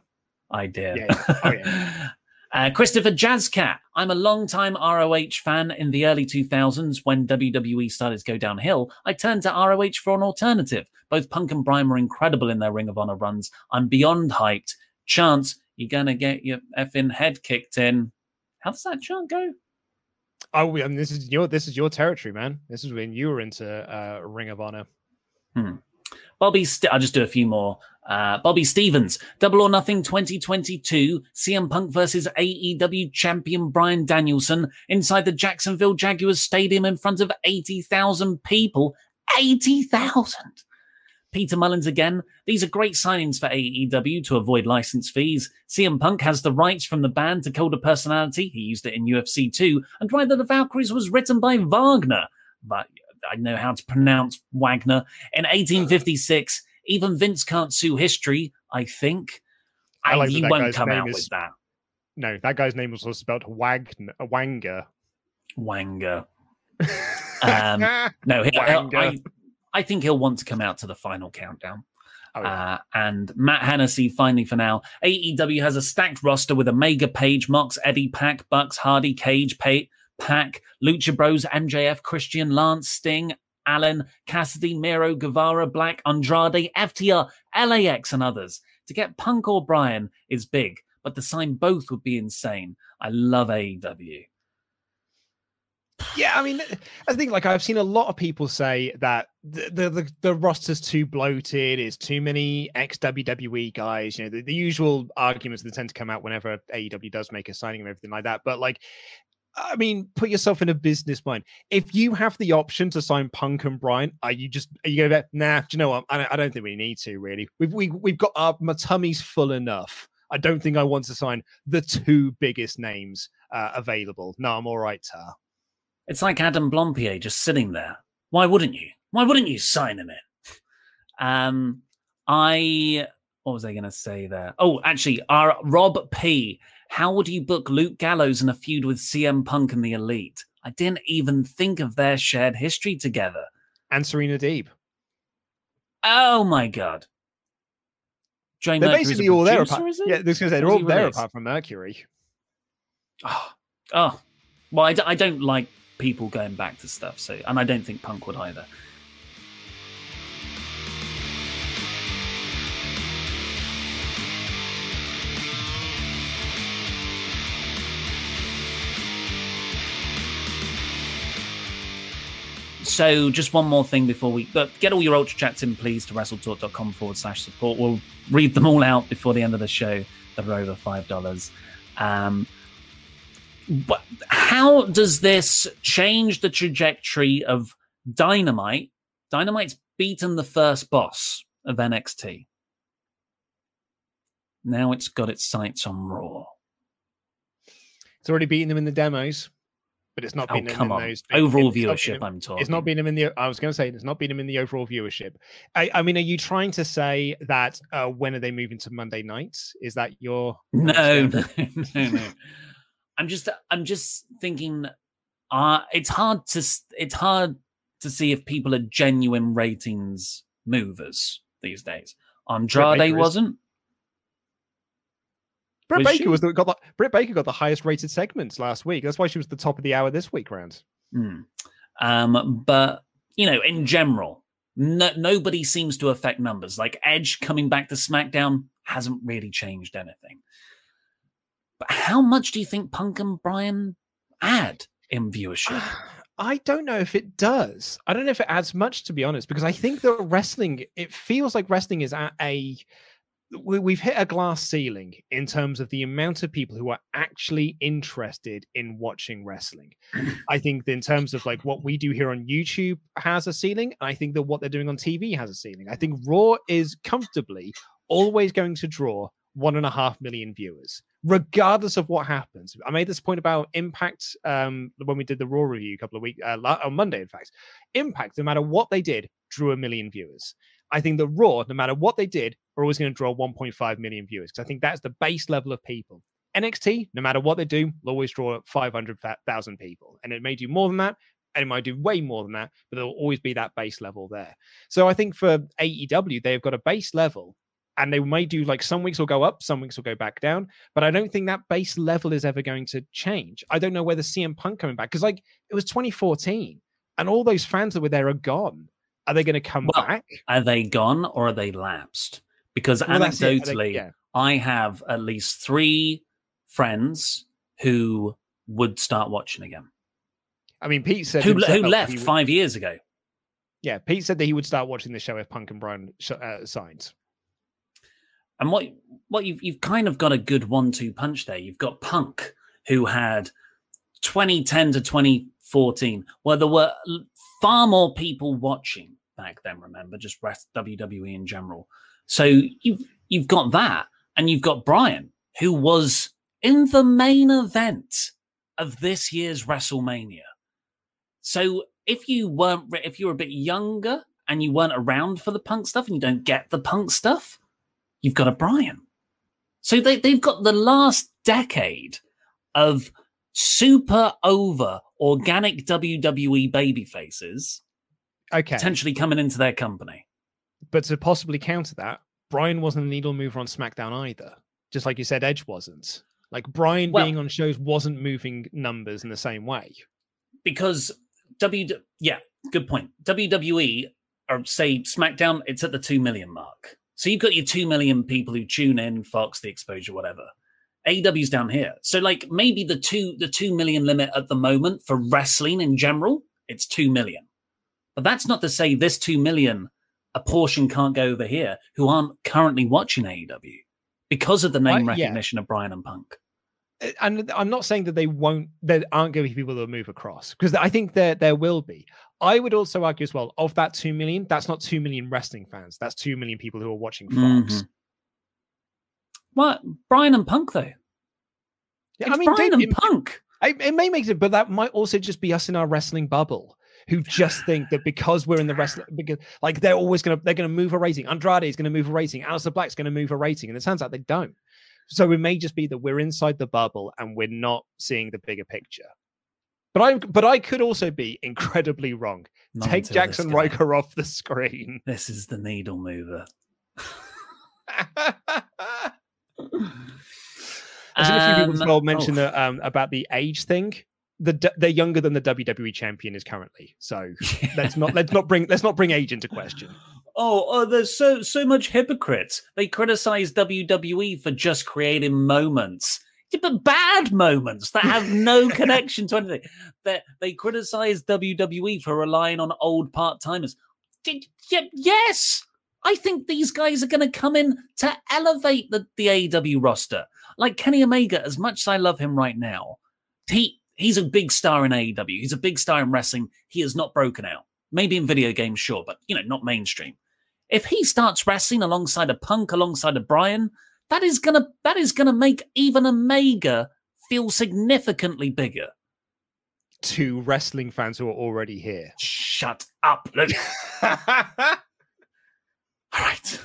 idea. Yeah, yeah. Oh, yeah. Uh, Christopher Jazzcat. I'm a long-time ROH fan in the early 2000s when WWE started to go downhill. I turned to ROH for an alternative. Both Punk and Bryan were incredible in their Ring of Honor runs. I'm beyond hyped. Chance, you're gonna get your effing head kicked in. How does that chant go? Oh, I mean, this is your this is your territory, man. This is when you were into uh, Ring of Honor. Hmm. Bobby, St- I'll just do a few more. Uh, Bobby Stevens, Double or Nothing 2022, CM Punk versus AEW champion Bryan Danielson inside the Jacksonville Jaguars Stadium in front of 80,000 people. 80,000! Peter Mullins again. These are great signings for AEW to avoid license fees. CM Punk has the rights from the band to Cult of Personality. He used it in UFC 2. And Ride of the Valkyries was written by Wagner. But I know how to pronounce Wagner. In 1856, even Vince can't sue history, I think. I like he won't come out is- with that. No, that guy's name was also spelled Wagner, Wanger. Wanger. Um, no, he, Wanger. I, I think he'll want to come out to the final countdown. Oh, yeah. Uh, and Matt Hennessy, finally for now, AEW has a stacked roster with Omega Page, Mox, Eddie, PAC, Bucks, Hardy, Cage, Pate, PAC, Lucha Bros, MJF, Christian, Lance, Sting, Allen, Cassidy, Miro, Guevara, Black, Andrade, FTR, LAX, and others. To get Punk or Bryan is big, but to sign both would be insane. I love AEW. Yeah, I mean, I think like I've seen a lot of people say that the the, the, the roster's too bloated, it's too many ex WWE guys. You know, the, the usual arguments that tend to come out whenever AEW does make a signing and everything like that. But like, I mean, put yourself in a business mind. If you have the option to sign Punk and Bryan, are you just are you go nah? Do you know what? I don't, I don't think we need to really. We've we, we've got our my tummy's full enough. I don't think I want to sign the two biggest names uh, available. No, I'm all right, Tar. It's like Adam Blampied just sitting there. Why wouldn't you? Why wouldn't you sign him in? Um, I what was I going to say there? Oh, actually, our Rob P. How would you book Luke Gallows in a feud with CM Punk and the Elite? I didn't even think of their shared history together. And Serena Deeb. Oh my god! They're Mercury's basically all there. producer, Apart, is yeah, this say they're all there released? apart from Mercury. Oh, oh. well, I, d- I don't like people going back to stuff, so and I don't think Punk would either. So, just one more thing before we but get all your ultra chats in, please, to wrestletalk.com forward slash support. We'll read them all out before the end of the show that are over $5. Um, but how does this change the trajectory of Dynamite? Dynamite's beaten the first boss of NXT. Now it's got its sights on Raw. It's already beaten them in the demos, but it's not Oh, them come in on. those Overall beaten viewership, them- I'm talking. It's not been them in the. I was going to say it's not been them in the overall viewership. I, I mean, are you trying to say that uh, when are they moving to Monday nights? Is that your No, no, no, no. I'm just, I'm just thinking. Uh it's hard to, it's hard to see if people are genuine ratings movers these days. Andrade wasn't. Britt Was Baker she? was the, got the Britt Baker got the highest rated segments last week. That's why she was the top of the hour this week round. Hmm. Um, but you know, in general, no, nobody seems to affect numbers. Like Edge coming back to SmackDown hasn't really changed anything. But how much do you think Punk and Bryan add in viewership? I don't know if it does. I don't know if it adds much, to be honest, because I think that wrestling, it feels like wrestling is at a. we- We've hit a glass ceiling in terms of the amount of people who are actually interested in watching wrestling. I think that in terms of like what we do here on YouTube has a ceiling. And I think that what they're doing on TV has a ceiling. I think Raw is comfortably always going to draw one and a half million viewers, regardless of what happens. I made this point about Impact um, when we did the Raw review a couple of weeks uh, on Monday, in fact. Impact, no matter what they did, drew a million viewers. I think the Raw, no matter what they did, are always going to draw 1.5 million viewers because I think that's the base level of people. NXT, no matter what they do, will always draw 500,000 people, and it may do more than that, and it might do way more than that, but there'll always be that base level there. So I think for AEW, they've got a base level and they may do like some weeks will go up, some weeks will go back down. But I don't think that base level is ever going to change. I don't know whether CM Punk coming back because like it was 2014 and all those fans that were there are gone. Are they going to come Well, back? Are they gone or are they lapsed? Because Well. Anecdotally, yeah. I have at least three friends who would start watching again. I mean, Pete said Who, who left would- five years ago? Yeah, Pete said that he would start watching the show if Punk and Bryan sh- uh, signed. And what what you've you've kind of got a good one-two punch there. You've got Punk, who had 2010 to 2014, where there were far more people watching back then. Remember, just rest WWE in general. So you've you've got that, and you've got Bryan, who was in the main event of this year's WrestleMania. So if you weren't, if you're a bit younger and you weren't around for the Punk stuff, and you don't get the Punk stuff, you've got a Bryan. So they, they've got the last decade of super over organic WWE baby faces Okay. potentially coming into their company. But to possibly counter that, Bryan wasn't a needle mover on SmackDown either. Just like you said, Edge wasn't. Like Bryan Well- being on shows wasn't moving numbers in the same way. Because W yeah, good point. WWE or say SmackDown, it's at the two million mark. So you've got your two million people who tune in, Fox, the exposure, whatever. AW's down here. So like maybe the two the two million limit at the moment for wrestling in general, it's two million. But that's not to say this two million, a portion can't go over here who aren't currently watching AEW because of the name I- yeah. recognition of Bryan and Punk. Uh, And I'm not saying that they won't, there aren't going to be people that will move across because I think there there will be. I would also argue as well of that two million, that's not two million wrestling fans. That's two million people who are watching Fox. Mhm. What Bryan and Punk though? Yeah, It's I mean, Bryan and Punk. It, it may make it, but that might also just be us in our wrestling bubble who just think that because we're in the wrestling, because like they're always gonna they're gonna move a rating. Andrade is gonna move a rating. Aleister Black's gonna move a rating, and it turns out they don't. So it may just be that we're inside the bubble and we're not seeing the bigger picture. But I but I could also be incredibly wrong. Not Take Jaxson. Ryker off the screen. This is the needle mover. I've seen a few people as Um, well mention oh. that um, about the age thing. The they're younger than the WWE champion is currently. So let's not let's not bring let's not bring age into question. Oh, oh, there's so so much hypocrites. They criticize WWE for just creating moments, Yeah, but bad moments that have no connection to anything. They they criticize WWE for relying on old part timers. Yes, I think these guys are going to come in to elevate the the AEW roster. Like Kenny Omega, as much as I love him right now, he he's a big star in AEW. He's a big star in wrestling. He has not broken out. Maybe in video games, sure, but you know, not mainstream. If he starts wrestling alongside a Punk, alongside a Bryan, that is gonna that is gonna make even Omega feel significantly bigger. To wrestling fans who are already here. Shut up, Luke. All right.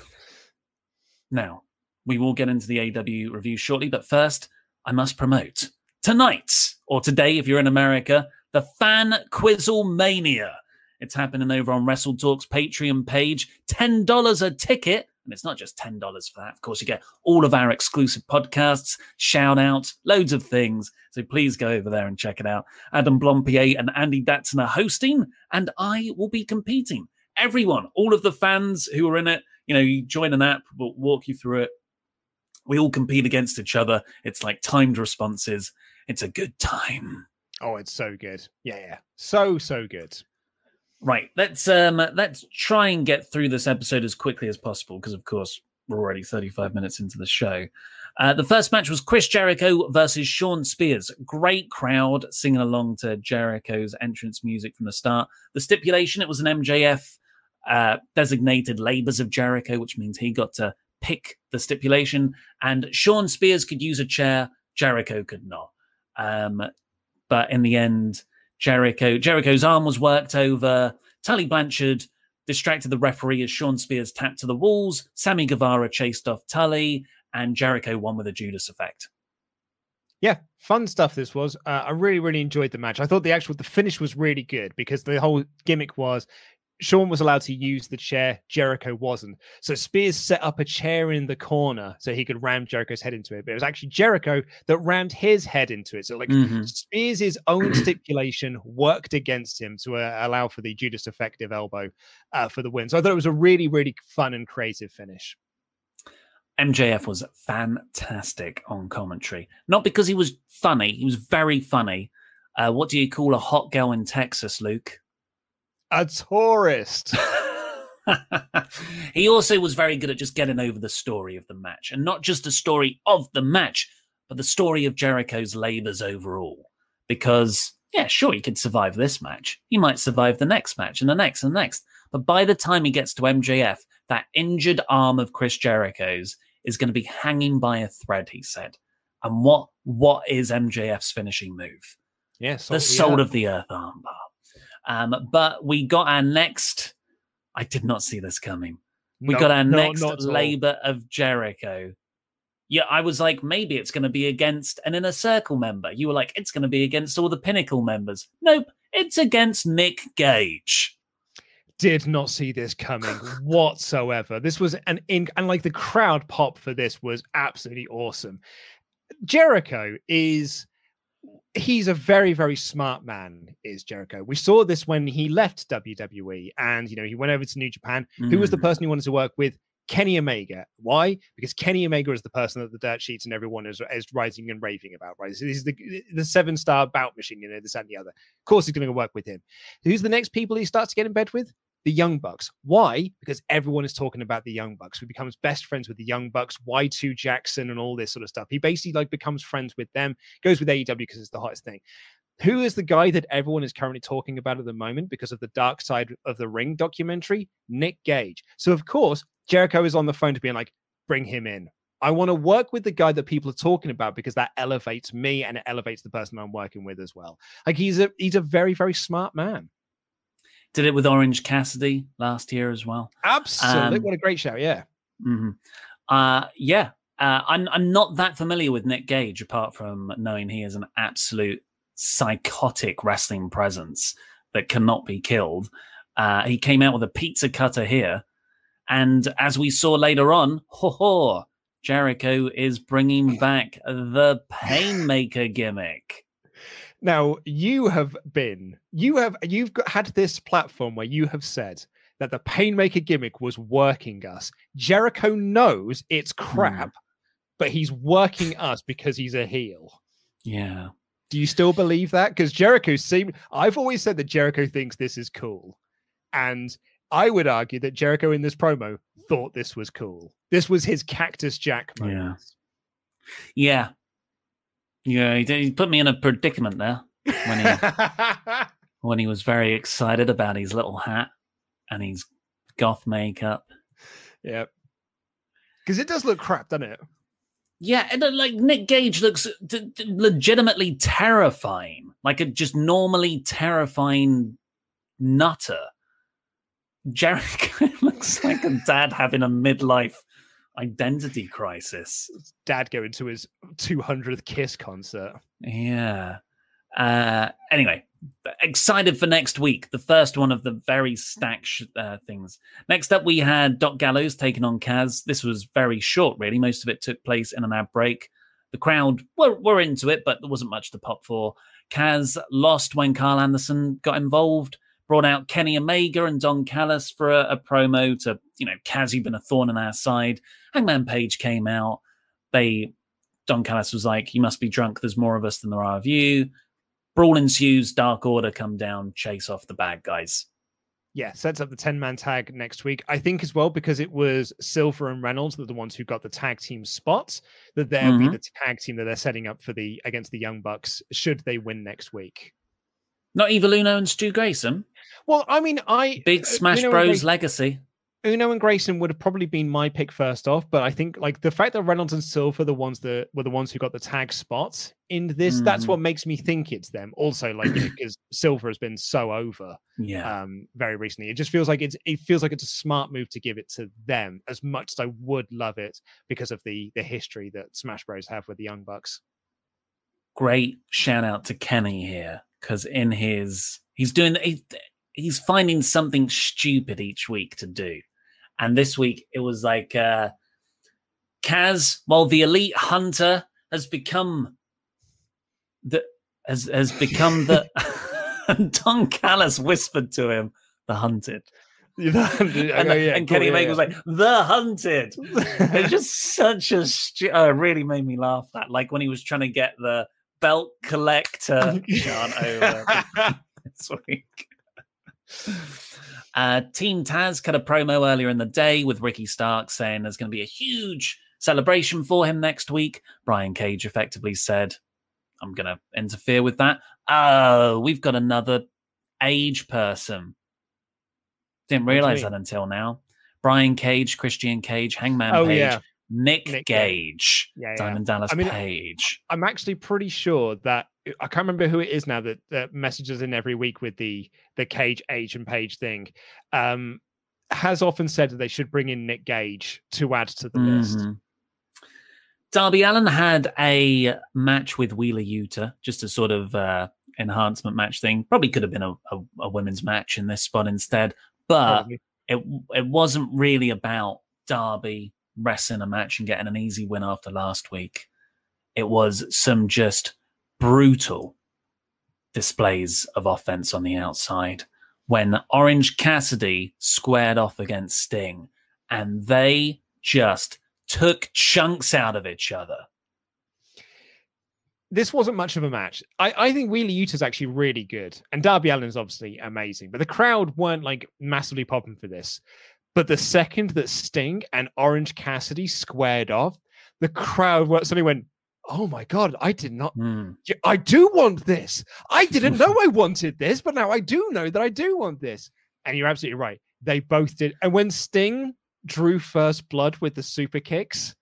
Now, we will get into the AW review shortly, but first, I must promote tonight, or today if you're in America, the Fan Quizzle Mania. It's happening over on Wrestle Talk's Patreon page. $10 a ticket. And it's not just $10 for that. Of course, you get all of our exclusive podcasts, shout outs, loads of things. So please go over there and check it out. Adam Blampied and Andy Datson are hosting, and I will be competing. Everyone, all of the fans who are in it, you know, you join an app, we'll walk you through it. We all compete against each other. It's like timed responses. It's a good time. Oh, it's so good. Yeah, yeah. So, so good. Right. Let's um let's try and get through this episode as quickly as possible because of course we're already 35 minutes into the show. Uh, the first match was Chris Jericho versus Shawn Spears. Great crowd singing along to Jericho's entrance music from the start. The stipulation it was an MJF uh, designated labors of Jericho, which means he got to pick the stipulation, and Shawn Spears could use a chair, Jericho could not. Um, but in the end, Jericho Jericho's arm was worked over. Tully Blanchard distracted the referee as Shawn Spears tapped to the walls. Sammy Guevara chased off Tully, and Jericho won with a Judas effect. Yeah, fun stuff. This was. Uh, I really, really enjoyed the match. I thought the actual the finish was really good because the whole gimmick was Shawn was allowed to use the chair, Jericho wasn't. So Spears set up a chair in the corner so he could ram Jericho's head into it. But it was actually Jericho that rammed his head into it. So, like, Mhm. Spears' own stipulation worked against him to uh, allow for the Judas effective elbow uh, for the win. So I thought it was a really, really fun and creative finish. MJF was fantastic on commentary. Not because he was funny, he was very funny. Uh, what do you call a hot girl in Texas, Luke? A tourist. he also was very good at just getting over the story of the match, and not just the story of the match, but the story of Jericho's labors overall. Because, yeah, sure, he could survive this match. He might survive the next match and the next and the next. But by the time he gets to MJF, that injured arm of Chris Jericho's is going to be hanging by a thread, he said. And what what is MJF's finishing move? Yes, the Salt of the Earth armbar. Um, but we got our next. I did not see this coming. We No, got our no, next not at all. labor of Jericho. Yeah, I was like, maybe it's going to be against an inner circle member. You were like, it's going to be against all the pinnacle members. Nope, it's against Nick Gage. did not see this coming whatsoever. This was an in and like the crowd pop for this was absolutely awesome. Jericho is he's a very very smart man is Jericho. We saw this when he left WWE and you know he went over to New Japan. Who was the Mm. person he wanted to work with? Kenny Omega. Why? Because Kenny Omega is the person that the dirt sheets and everyone is, is writing and raving about, right? So this is the the seven star bout machine, you know, this and the other. Of course, he's going to work with him. Who's the next people he starts to get in bed with? The Young Bucks. Why? Because everyone is talking about the Young Bucks. He becomes best friends with the Young Bucks, Y2 Jackson, and all this sort of stuff. He basically like becomes friends with them, goes with AEW because it's the hottest thing. Who is the guy that everyone is currently talking about at the moment because of the Dark Side of the Ring documentary? Nick Gage. So, of course, Jericho is on the phone to being like, bring him in. I want to work with the guy that people are talking about because that elevates me and it elevates the person I'm working with as well. Like he's a he's a very, very smart man. Did it with Orange Cassidy last year as well. Absolutely. Um, what a great show. Yeah. hmm Uh, yeah, uh, I'm I'm not that familiar with Nick Gage apart from knowing he is an absolute psychotic wrestling presence that cannot be killed. Uh, he came out with a pizza cutter here, and as we saw later on, ho ho, Jericho is bringing back the Painmaker gimmick. Now you have been, you have, you've got, had this platform where you have said that the Painmaker gimmick was working us. Jericho knows it's hmm. crap, but he's working us because he's a heel. Yeah. Do you still believe that? Because Jericho seemed, I've always said that Jericho thinks this is cool. And I would argue that Jericho in this promo thought this was cool. This was his Cactus Jack moment. Yeah. Yeah, he, did- he put me in a predicament there when he when he was very excited about his little hat and his goth makeup. Yeah. Because it does look crap, doesn't it? Yeah, and uh, like Nick Gage looks d- d- legitimately terrifying, like a just normally terrifying nutter. Jericho looks like a dad having a midlife identity crisis. Dad going to his 200th Kiss concert. Yeah. Uh, anyway, excited for next week, the first one of the very stacked sh- uh, things. Next up, we had Doc Gallows taking on Kaz. This was very short, really. Most of it took place in an ad break. The crowd were, were into it, but there wasn't much to pop for. Kaz lost when Karl Anderson got involved, brought out Kenny Omega and Don Callis for a, a promo to, you know, Kaz, you've been a thorn in our side. Hangman Page came out. They, Don Callis was like, you must be drunk. There's more of us than there are of you. Brawl ensues, Dark Order come down, chase off the bad guys. Yeah, sets up the 10 man tag next week. I think as well, because it was Silver and Reynolds that are the ones who got the tag team spots, that they'll Mhm. be the tag team that they're setting up for the against the Young Bucks should they win next week. Not Evil Uno and Stu Grayson. Well, I mean, I Big uh, Smash Uno Bros Grayson- legacy. Uno and Grayson would have probably been my pick first off, but I think like the fact that Reynolds and Silver the ones that were the ones who got the tag spots in this, that's Mhm. what makes me think it's them. Also, like because Silver has been so over Yeah. um very recently. It just feels like it's it feels like it's a smart move to give it to them as much as I would love it because of the the history that Smash Bros have with the Young Bucks. Great shout out to Kenny here because in his he's doing he, he's finding something stupid each week to do, and this week it was like uh Kaz, while the elite hunter has become the has has become the Don Callis whispered to him, the hunted. and, Oh, yeah, and cool, Kenny yeah, Omega yeah. was like, "The Hunted." it's just such a stu- uh, really made me laugh. That like when he was trying to get the belt collector chant over this week. Uh, Team Taz cut a promo earlier in the day with Ricky Stark saying there's going to be a huge celebration for him next week. Brian Cage effectively said, I'm going to interfere with that. Oh, we've got another age person. Didn't realize that until now. Brian Cage, Christian Cage, Hangman Oh, Page, yeah. Nick, Nick Gage, Yeah, yeah. Diamond Dallas I mean, Page. I'm actually pretty sure that I can't remember who it is now that, that messages in every week with the the Cage Age and Page thing. Um, has often said that they should bring in Nick Gage to add to the list. Mhm. Darby Allin had a match with Wheeler Yuta, just a sort of uh, enhancement match thing. Probably could have been a, a, a women's match in this spot instead, but Probably. it it wasn't really about Darby wrestling a match and getting an easy win after last week. It was some just brutal displays of offense on the outside when Orange Cassidy squared off against Sting and they just took chunks out of each other. This wasn't much of a match. I, I think Wheeler Yuta's actually really good, and Darby Allin's obviously amazing. But the crowd weren't like massively popping for this. But the second that Sting and Orange Cassidy squared off, the crowd suddenly went, "Oh my god! I did not. Yeah, I do want this. I didn't know I wanted this, but now I do know that I do want this." And you're absolutely right. They both did. And when Sting drew first blood with the super kicks,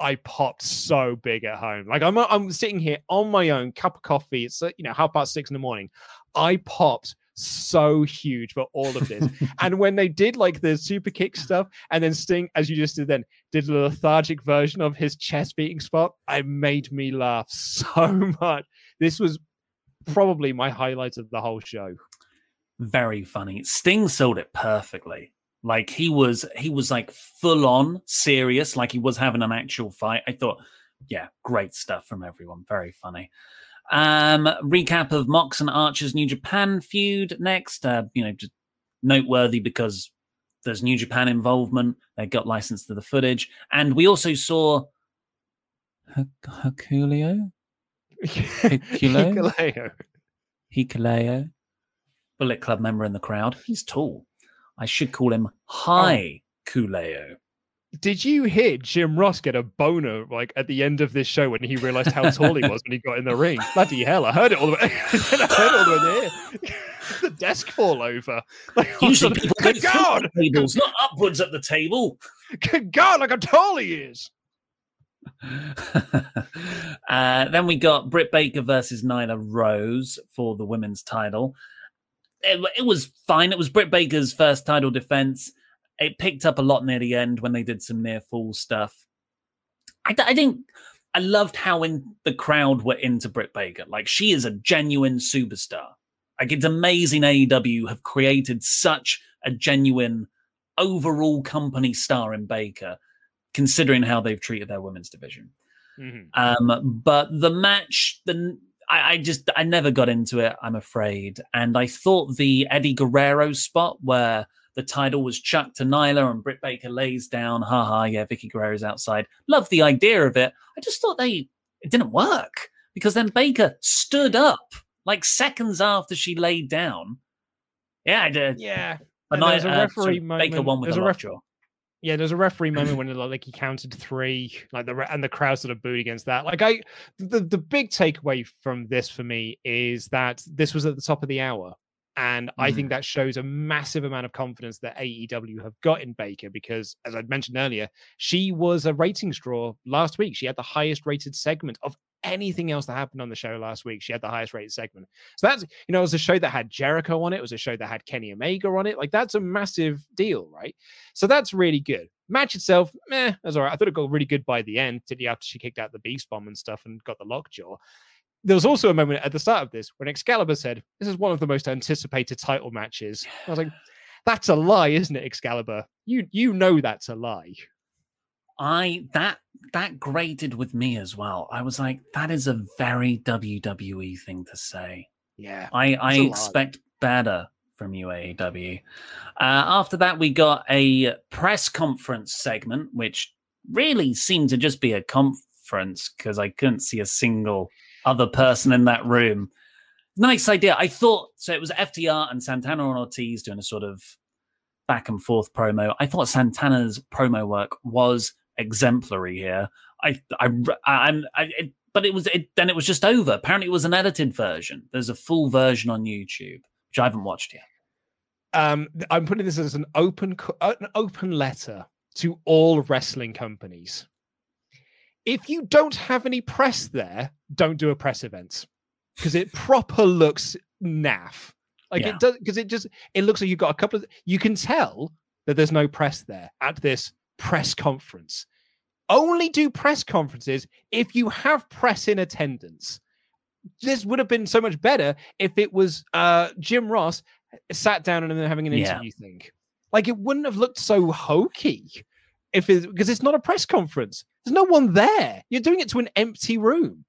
I popped so big at home. Like I'm I'm sitting here on my own, cup of coffee. It's uh, you know half past six in the morning. I popped so huge for all of this. and when they did like the super kick stuff, and then Sting, as you just did then, did a lethargic version of his chest beating spot, it made me laugh so much. This was probably my highlight of the whole show. Very funny. Sting sold it perfectly. Like he was he was like full on serious, like he was having an actual fight. I thought, yeah, great stuff from everyone. Very funny. Um, recap of Mox and Archer's New Japan feud next. Uh, you know, just noteworthy because there's New Japan involvement. They got licensed to the footage, and we also saw Herc- Herculeo, Hikuleo? Hikuleo. Hikuleo, Bullet Club member in the crowd. He's tall. I should call him High Kuleo. Did you hear Jim Ross get a boner like at the end of this show when he realized how tall he was when he got in the ring? Bloody hell! I heard it all the way. I heard it all the way there. the desk fall over. Like, Usually people good God, tables, not upwards at the table. good God, like how tall he is. uh, then we got Britt Baker versus Nyla Rose for the women's title. It, it, was fine. It was Britt Baker's first title defense. It picked up a lot near the end when they did some near fall stuff. I, I think I loved how in the crowd were into Britt Baker. Like she is a genuine superstar. Like it's amazing AEW have created such a genuine overall company star in Baker considering how they've treated their women's division. Mm-hmm. Um, but the match, the I, I, just I never got into it. I'm afraid, and I thought the Eddie Guerrero spot where the title was chucked to Nyla and Britt Baker lays down. Haha, yeah, Vickie Guerrero's outside. Love the idea of it. I just thought they it didn't work because then Baker stood up like seconds after she laid down. Yeah, I did. Yeah. But there's a referee uh, moment. Baker won with a ref- yeah, there's a referee moment when like he counted three, like the and the crowd sort of booed against that. Like I, the the big takeaway from this for me is that this was at the top of the hour, and mm-hmm. I think mm. that shows a massive amount of confidence that AEW have got in Baker because, as I mentioned earlier, she was a ratings draw last week. She had the highest rated segment of anything else that happened on the show last week. She had the highest rated segment. So that's, you know, it was a show that had Jericho on it. It was a show that had Kenny Omega on it. Like that's a massive deal, right? So that's really good. Match itself, meh, that's all right. I thought it got really good by the end, particularly after she kicked out the beast bomb and stuff and got the lockjaw. There was also a moment at the start of this when Excalibur said, This is one of the most anticipated title matches. I was like, That's a lie, isn't it, Excalibur? You you know that's a lie. I that that grated with me as well. I was like, that is a very WWE thing to say. Yeah. I, I expect better from UAW. Uh, after that, we got a press conference segment, which really seemed to just be a conference because I couldn't see a single other person in that room. Nice idea. I thought so. It was FTR and Santana and Ortiz doing a sort of back and forth promo. I thought Santana's promo work was exemplary here. I, I, I, I it, but it was it. Then it was just over. Apparently, it was an edited version. There's a full version on YouTube, which I haven't watched yet. Um, I'm putting this as an open an open letter to all wrestling companies. If you don't have any press there, don't do a press event because it proper looks naff. Like yeah. it does because it just it looks like you've got a couple of you can tell that there's no press there at this press conference. Only do press conferences if you have press in attendance. This would have been so much better if it was uh, Jim Ross sat down and then having an interview yeah. thing. Like it wouldn't have looked so hokey if it because it's not a press conference. There's no one there. You're doing it to an empty room.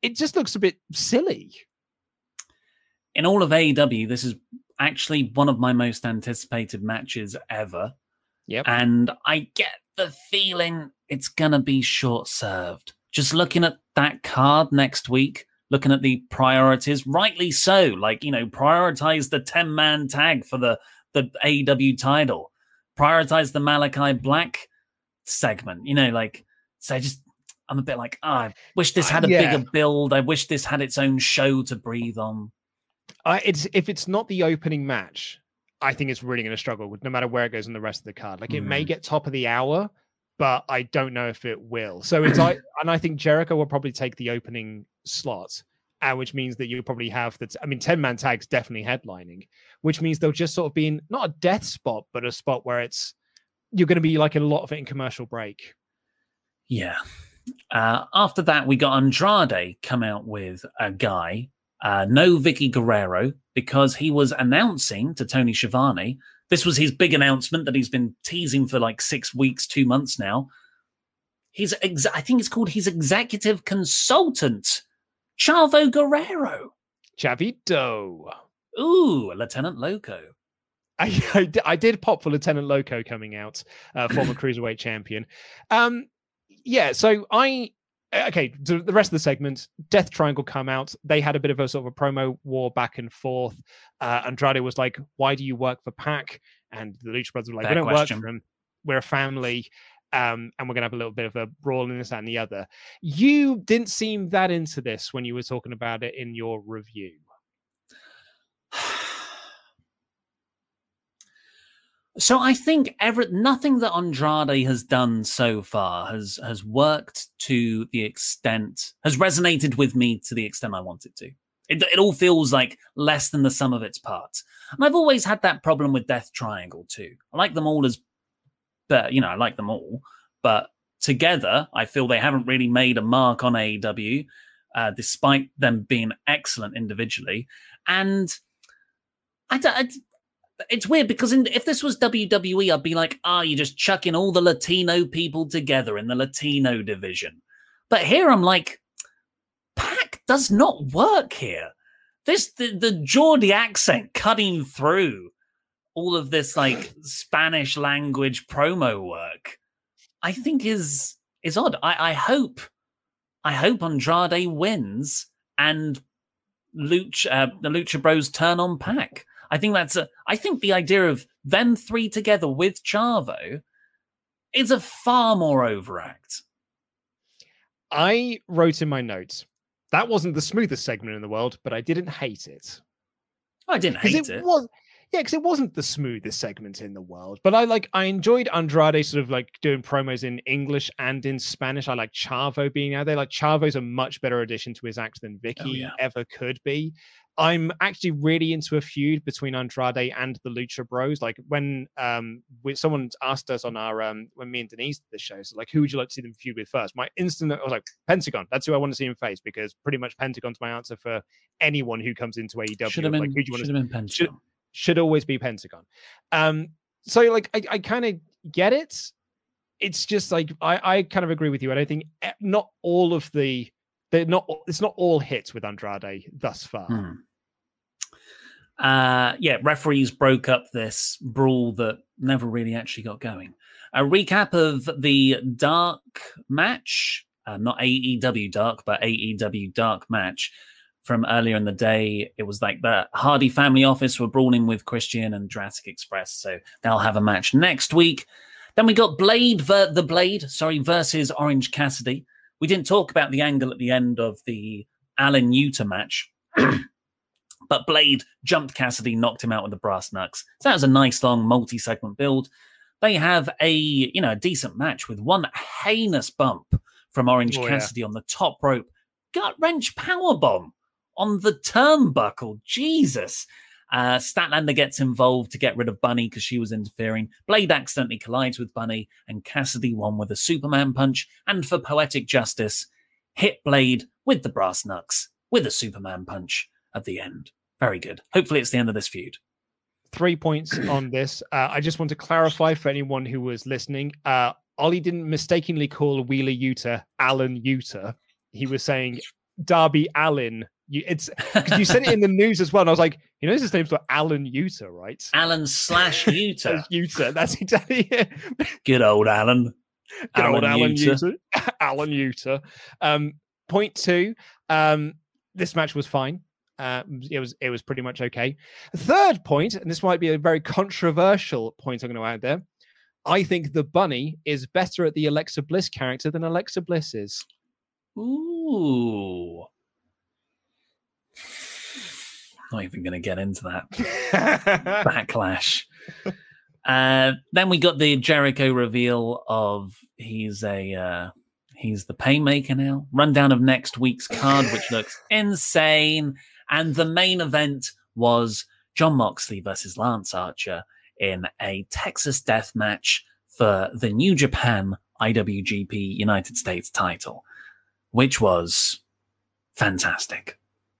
It just looks a bit silly. In all of AEW, this is actually one of my most anticipated matches ever. Yep. And I get the feeling it's going to be short served. Just looking at that card next week, looking at the priorities, rightly so. Like, you know, prioritize the 10 man tag for the, the AW title, prioritize the Malakai Black segment, you know, like, so I just, I'm a bit like, oh, I wish this had a yeah. bigger build. I wish this had its own show to breathe on. Uh, it's if it's not the opening match, I think it's really going to struggle with no matter where it goes in the rest of the card. Like it may mm. get top of the hour, but I don't know if it will. So it's like, and I think Jericho will probably take the opening slot, uh, which means that you'll probably have that. I mean, 10 man tags definitely headlining, which means they'll just sort of be in not a death spot, but a spot where it's you're going to be like a lot of it in commercial break. Yeah. Uh, after that, we got Andrade come out with a guy uh, no Vickie Guerrero because he was announcing to Tony Schiavone. This was his big announcement that he's been teasing for like six weeks, two months now. He's, ex- I think it's called his executive consultant, Chavo Guerrero. Chavito. Ooh, Lieutenant Loco. I, I, I, did pop for Lieutenant Loco coming out, uh, former cruiserweight champion. Um, yeah, so I uh, okay, the rest of the segment, Death Triangle come out. They had a bit of a sort of a promo war back and forth. Uh, Andrade was like, "Why do you work for PAC?" And the Lucha Brothers were like, Fair "We don't question. work for him. We're a family." Um, and we're gonna have a little bit of a brawl in this and the other. You didn't seem that into this when you were talking about it in your review. So I think every, nothing that Andrade has done so far has has worked to the extent has resonated with me to the extent I want it to. It, it all feels like less than the sum of its parts, and I've always had that problem with Death Triangle too. I like them all as, but you know, I like them all, but together, I feel they haven't really made a mark on AEW, uh, despite them being excellent individually. And I, I, it's weird because in, if this was WWE, I'd be like, ah, oh, you're just chucking all the Latino people together in the Latino division. But here I'm like, Pac does not work here. This the, the Geordie accent cutting through all of this like Spanish language promo work, I think is is odd. I, I hope I hope Andrade wins and Lucha uh, the Lucha Bros turn on Pac. I think that's a. I think the idea of them three together with Chavo is a far more overact. I wrote in my notes that wasn't the smoothest segment in the world, but I didn't hate it. I didn't hate it. it. Was, yeah, because it wasn't the smoothest segment in the world, but I like I enjoyed Andrade sort of like doing promos in English and in Spanish. I like Chavo being out there. Like Chavo's a much better addition to his act than oh, Vickie oh, yeah. ever could be. I'm actually really into a feud between Andrade and the Lucha Bros. Like when um when someone asked us on our um when me and Denise did the show, so like who would you like to see them feud with first? My instant I was like Pentagon. That's who I want to see him face because pretty much Pentagon's my answer for anyone who comes into AEW. Should have been, like, who do you want to been Pentagon. Should, should always be Pentagon. Um, so like I, I kind of get it. It's just like I, I kind of agree with you. I think eh, not all of the they're not it's not all hits with Andrade thus far. Hmm. Uh, yeah, referees broke up this brawl that never really actually got going. A recap of the dark match, uh, not AEW dark, but AEW dark match from earlier in the day. It was like the Hardy family office were brawling with Christian and Jurassic Express, so they'll have a match next week. Then we got Blade, ver- the Blade, sorry, versus Orange Cassidy. We didn't talk about the angle at the end of the Alan Yuta match, but Blade jumped Cassidy, knocked him out with the brass knucks. So that was a nice long multi-segment build. They have a you know a decent match with one heinous bump from Orange oh, Cassidy yeah. on the top rope, gut wrench power bomb on the turnbuckle. Jesus. Uh, Statlander gets involved to get rid of Bunny because she was interfering. Blade accidentally collides with Bunny, and Cassidy won with a Superman punch. And for poetic justice, hit Blade with the brass knucks with a Superman punch at the end. Very good. Hopefully, it's the end of this feud. Three points on this. Uh, I just want to clarify for anyone who was listening. Uh, Ollie didn't mistakenly call Wheeler Yuta Alan Yuta. He was saying Darby Allin. you, it's because you said it in the news as well. And I was like, you know, this is his name's like Alan Utah, right? Alan slash Utah. Utah. That's exactly it. Good old Alan. Good Alan old Alan Utah. Alan Utah. Um, point two. Um, this match was fine. Uh, it was it was pretty much okay. Third point, and this might be a very controversial point I'm going to add there. I think the bunny is better at the Alexa Bliss character than Alexa Bliss is. Ooh. Not even going to get into that backlash. Uh, then we got the Jericho reveal of he's a uh, he's the painmaker now. Rundown of next week's card, which looks insane. And the main event was Jon Moxley versus Lance Archer in a Texas death match for the New Japan IWGP United States title, which was fantastic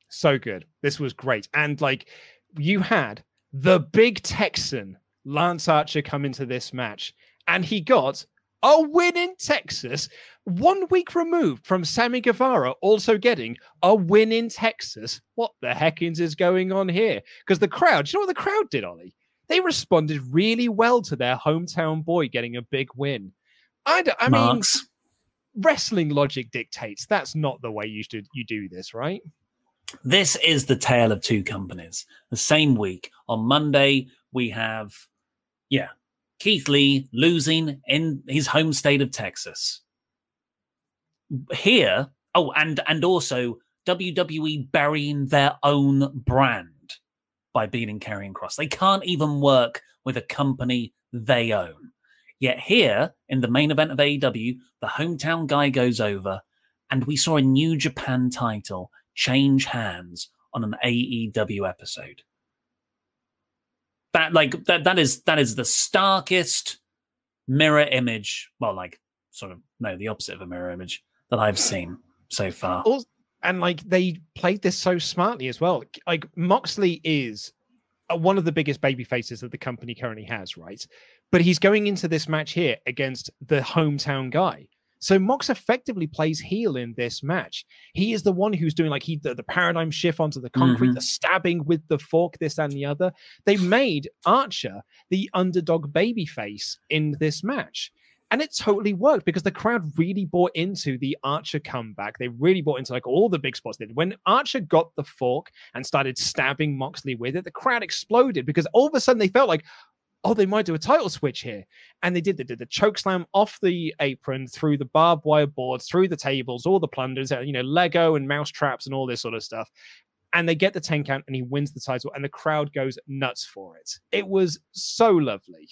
so good. This was great. And like you had the big Texan Lance Archer come into this match, and he got a win in Texas, one week removed from Sammy Guevara also getting a win in Texas. What the heckins is going on here? Because the crowd, you know what the crowd did, Ollie? They responded really well to their hometown boy getting a big win. I, I mean, wrestling logic dictates that's not the way you should you do this, right? This is the tale of two companies. The same week on Monday, we have, yeah, Keith Lee losing in his home state of Texas. Here, oh, and and also WWE burying their own brand by beating Karrion Kross. They can't even work with a company they own. Yet here in the main event of AEW, the hometown guy goes over, and we saw a New Japan title change hands on an AEW episode. That like that that is that is the starkest mirror image. Well, like sort of no, the opposite of a mirror image that I've seen so far. And like they played this so smartly as well. Like Moxley is uh, one of the biggest baby faces that the company currently has, right? But he's going into this match here against the hometown guy. So Mox effectively plays heel in this match. He is the one who's doing like he the, the paradigm shift onto the concrete, Mhm. the stabbing with the fork, this and the other. They made Archer the underdog baby face in this match. And it totally worked because the crowd really bought into the Archer comeback. They really bought into like all the big spots. Did. When Archer got the fork and started stabbing Moxley with it, the crowd exploded because all of a sudden they felt like, oh, they might do a title switch here. And they did. They did the choke slam off the apron, through the barbed wire boards, through the tables, all the plunders, uh, you know, Lego and mouse traps and all this sort of stuff. And they get the 10 count and he wins the title, and the crowd goes nuts for it. It was so lovely.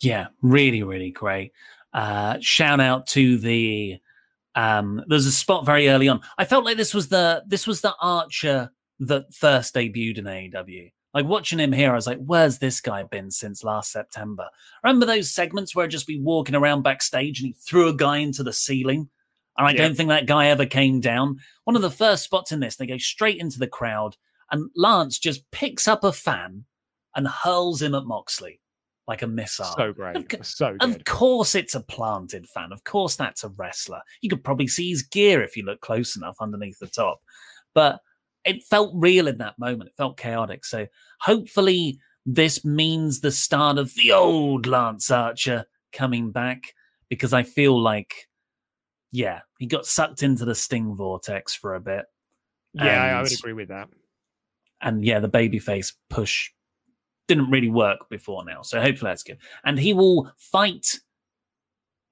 Yeah, really, really great. Uh, shout out to the um there's a spot very early on. I felt like this was the this was the Archer that first debuted in AEW. Like watching him here, I was like, where's this guy been since last September? Remember those segments where I'd just be walking around backstage and he threw a guy into the ceiling? And I Yeah. don't think that guy ever came down. One of the first spots in this, they go straight into the crowd, and Lance just picks up a fan and hurls him at Moxley like a missile. So great. Of, so of course, it's a planted fan. Of course, that's a wrestler. You could probably see his gear if you look close enough underneath the top. But it felt real in that moment. It felt chaotic. So hopefully, this means the start of the old Lance Archer coming back because I feel like, yeah, he got sucked into the Sting vortex for a bit. Yeah, I- I would agree with that. and yeah, the babyface push didn't really work before now. So hopefully that's good. And he will fight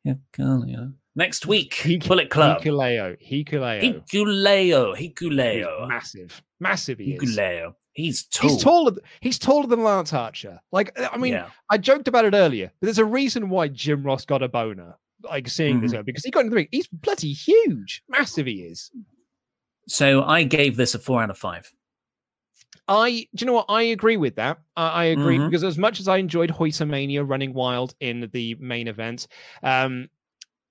Hikuleo next week. Bullet Club. Hikuleo. Hikuleo. Hikuleo. He's Hikuleo. massive. Massive he is. Hikuleo. He's tall. He's taller. He's taller than Lance Archer. Like, I mean, Yeah. I joked about it earlier, but there's a reason why Jim Ross got a boner. Like seeing this Mhm. guy because he got in the ring. He's bloody huge, massive. He is. So I gave this a four out of five. I, do you know what? I agree with that. I, I agree Mhm. because as much as I enjoyed Hoytomania running wild in the main event, um,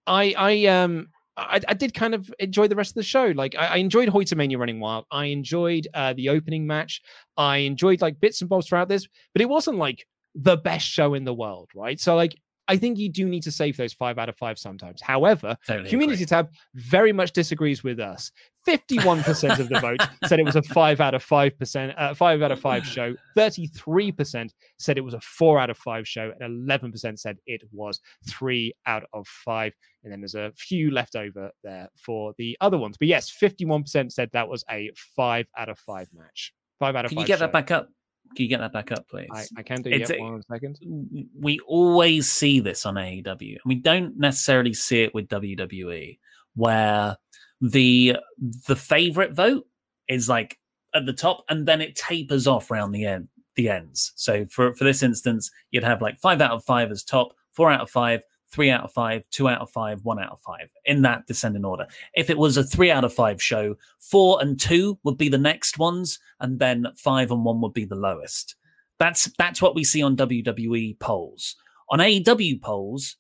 I, I, um, I, I did kind of enjoy the rest of the show. Like I, I enjoyed Hoytomania running wild. I enjoyed uh, the opening match. I enjoyed like bits and bobs throughout this, but it wasn't like the best show in the world, right? So like. I think you do need to save those five out of five sometimes. However, Totally Community Tab very much disagrees with us. 51% of the vote said it was a five out of five percent, uh, five out of five show. 33% said it was a four out of five show, and 11% said it was three out of five. And then there's a few left over there for the other ones. But yes, 51% said that was a five out of five match. Five out of Can five. you get show. that back up? Can you get that back up, please? I, I can do It's it. a- One second. we always see this on AEW, and we don't necessarily see it with WWE, where the the favorite vote is like at the top, and then it tapers off around the end the ends. So for for this instance, you'd have like five out of five as top, four out of five, three out of five, two out of five, one out of five in that descending order. If it was a three out of five show, four and two would be the next ones, and then five and one would be the lowest. That's that's what we see on WWE polls. On AEW polls,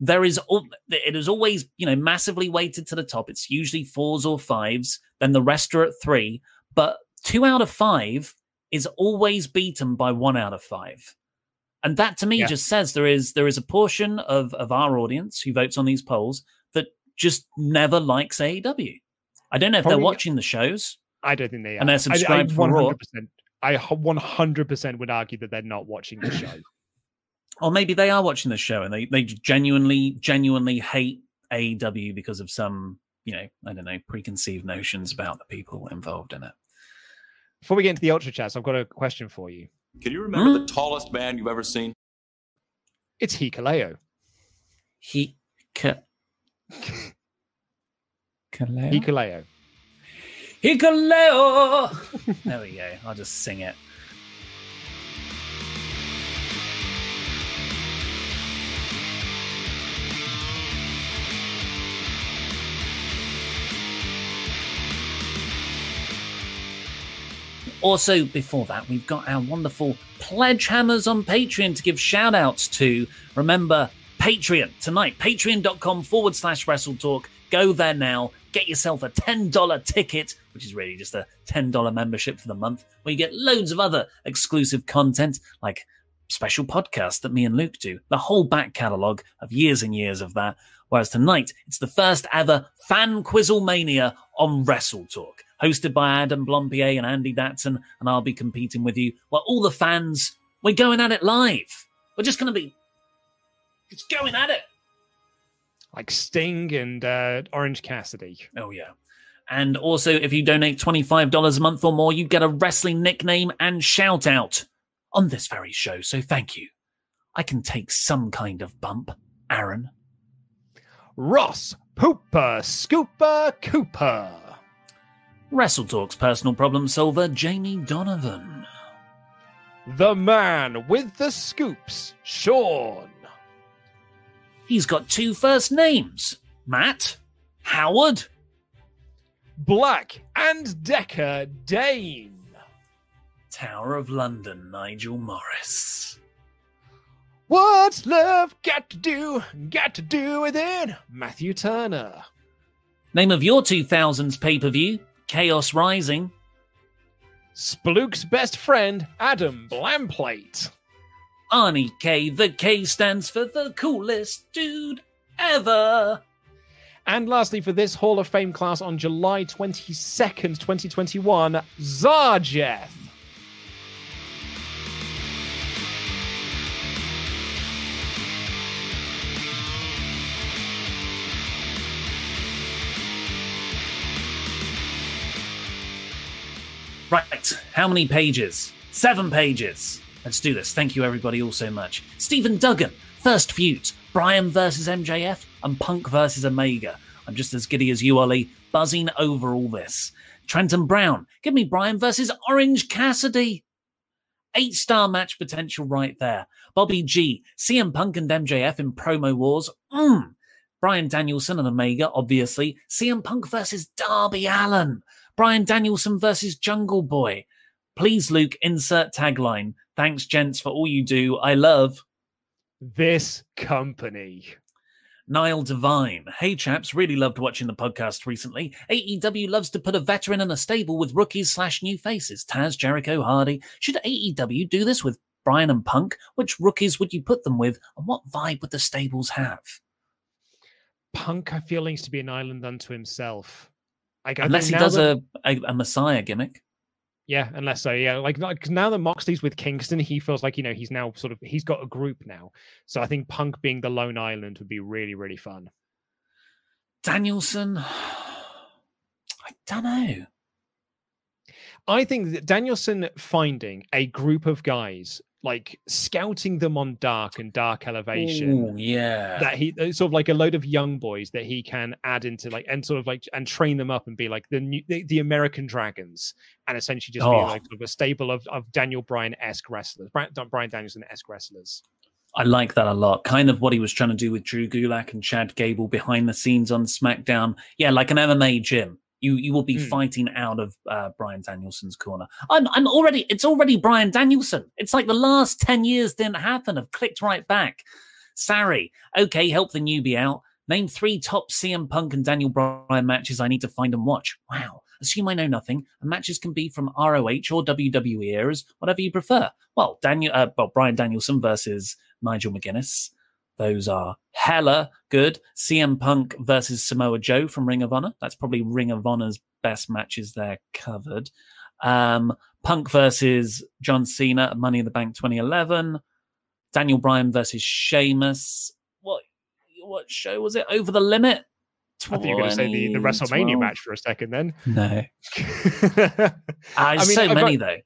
there is it is always you know massively weighted to the top. It's usually fours or fives. Then the rest are at three, but two out of five is always beaten by one out of five. And that to me Yeah. just says there is there is a portion of of our audience who votes on these polls that just never likes AEW. I don't know if they're watching the shows. I don't think they are. And they're I- I subscribed for Raw. 100%, I 100% would argue that they're not watching the show. or maybe they are watching the show and they, they genuinely genuinely hate AEW because of some you know I don't know preconceived notions about the people involved in it. Before we get into the ultra chats, I've got a question for you. Can you remember the hmm? tallest man you've ever seen? It's Hikaleo. He ka, Kaleo? Hikaleo. Hikaleo. there we go. I'll just sing it. Also, before that, we've got our wonderful pledge hammers on Patreon to give shout outs to. Remember, Patreon tonight, patreon.com forward slash wrestle talk. Go there now. Get yourself a $10 ticket, which is really just a $10 membership for the month, where you get loads of other exclusive content like special podcasts that me and Luke do, the whole back catalogue of years and years of that. Whereas tonight, it's the first ever Fan Quizzle Mania on Wrestle Talk, hosted by Adam Blampied and Andy Datson, and I'll be competing with you. Well, all the fans, we're going at it live. We're just going to be just going at it. Like Sting and uh, Orange Cassidy. Oh, yeah. And also, if you donate $25 a month or more, you get a wrestling nickname and shout out on this very show. So thank you. I can take some kind of bump, Aaron. Ross Pooper Scooper Cooper. Wrestle Talk's personal problem solver, Jamie Donovan. The man with the scoops, Sean. He's got two first names Matt, Howard. Black and Decker Dane. Tower of London, Nigel Morris. What's love got to do? Got to do with it? Matthew Turner. Name of your 2000s pay per view Chaos Rising. Spluke's best friend, Adam Blamplate. Arnie K. The K stands for the coolest dude ever. And lastly, for this Hall of Fame class on July 22nd, 2021, Zarjeth. Right, how many pages? Seven pages. Let's do this. Thank you, everybody, all so much. Stephen Duggan, first feuds Bryan versus MJF and Punk versus Omega. I'm just as giddy as you, Ollie, buzzing over all this. Trenton Brown, give me Bryan versus Orange Cassidy. Eight star match potential right there. Bobby G, CM Punk and MJF in promo wars. Mmm. Bryan Danielson and Omega, obviously. CM Punk versus Darby Allin. Bryan Danielson versus Jungle Boy. Please, Luke, insert tagline. Thanks, gents, for all you do. I love this company. Niall Devine. Hey, chaps, really loved watching the podcast recently. AEW loves to put a veteran in a stable with rookies slash new faces. Taz, Jericho, Hardy. Should AEW do this with Bryan and Punk? Which rookies would you put them with, and what vibe would the stables have? Punk, I feel, needs to be an island unto himself. Like, Unless he does that... a, a, a Messiah gimmick. Yeah, unless so, yeah. Like, like now that Moxley's with Kingston, he feels like you know he's now sort of he's got a group now. So I think Punk being the lone island would be really really fun. Danielson, I don't know. I think that Danielson finding a group of guys like scouting them on dark and dark elevation. Ooh, yeah, that he uh, sort of like a load of young boys that he can add into like and sort of like and train them up and be like the new, the, the American Dragons and essentially just oh. be like sort of a stable of of Daniel Bryan esque wrestlers, Bryan Danielson esque wrestlers. I like that a lot. Kind of what he was trying to do with Drew Gulak and Chad Gable behind the scenes on SmackDown. Yeah, like an MMA gym you you will be mm. fighting out of uh, Bryan Danielson's corner. I'm I'm already it's already Bryan Danielson. It's like the last ten years didn't happen. Have clicked right back. Sorry. Okay, help the newbie out. Name three top CM Punk and Daniel Bryan matches I need to find and watch. Wow. Assume I know nothing. And matches can be from ROH or WWE eras, whatever you prefer. Well, Daniel, uh, well, Bryan Danielson versus Nigel McGuinness. Those are hella good. CM Punk versus Samoa Joe from Ring of Honor. That's probably Ring of Honor's best matches there covered. Um, Punk versus John Cena at Money in the Bank 2011. Daniel Bryan versus Sheamus. What what show was it? Over the Limit. I think you're going to say the, the WrestleMania match for a second. Then no. uh, I mean, so many though.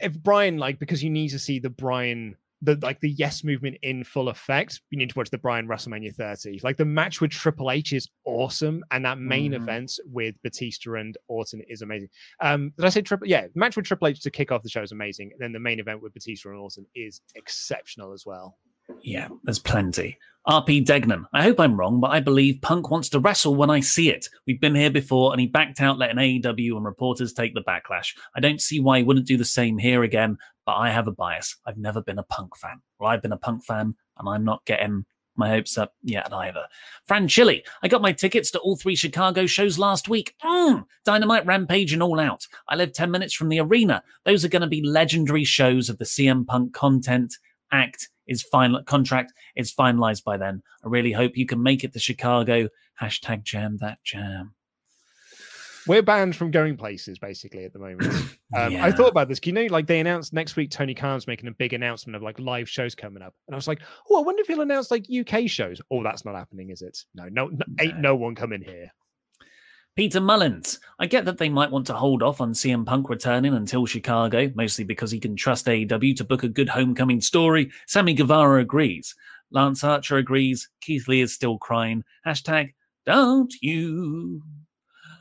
If Bryan like because you need to see the Bryan the like the yes movement in full effect, you need to watch the Bryan WrestleMania 30. Like the match with Triple H is awesome, and that main mm. event with Batista and Orton is amazing. Um, did I say Triple? Yeah, match with Triple H to kick off the show is amazing, and then the main event with Batista and Orton is exceptional as well. Yeah, there's plenty. RP Degnan. I hope I'm wrong, but I believe Punk wants to wrestle when I see it. We've been here before, and he backed out, letting AEW and reporters take the backlash. I don't see why he wouldn't do the same here again, but I have a bias. I've never been a Punk fan. Well, I've been a Punk fan, and I'm not getting my hopes up yet either. Fran Chili. I got my tickets to all three Chicago shows last week. Mm, Dynamite, Rampage, and All Out. I live 10 minutes from the arena. Those are going to be legendary shows of the CM Punk content act is final contract is finalized by then. I really hope you can make it to Chicago. Hashtag jam that jam. We're banned from going places basically at the moment. Um, Yeah. I thought about this. You know, like they announced next week, Tony Khan's making a big announcement of like live shows coming up, and I was like, oh, I wonder if he'll announce like UK shows. Oh, that's not happening, is it? No, no, no ain't no one coming here. Peter Mullins. I get that they might want to hold off on CM Punk returning until Chicago, mostly because he can trust AEW to book a good homecoming story. Sammy Guevara agrees. Lance Archer agrees. Keith Lee is still crying. Hashtag, don't you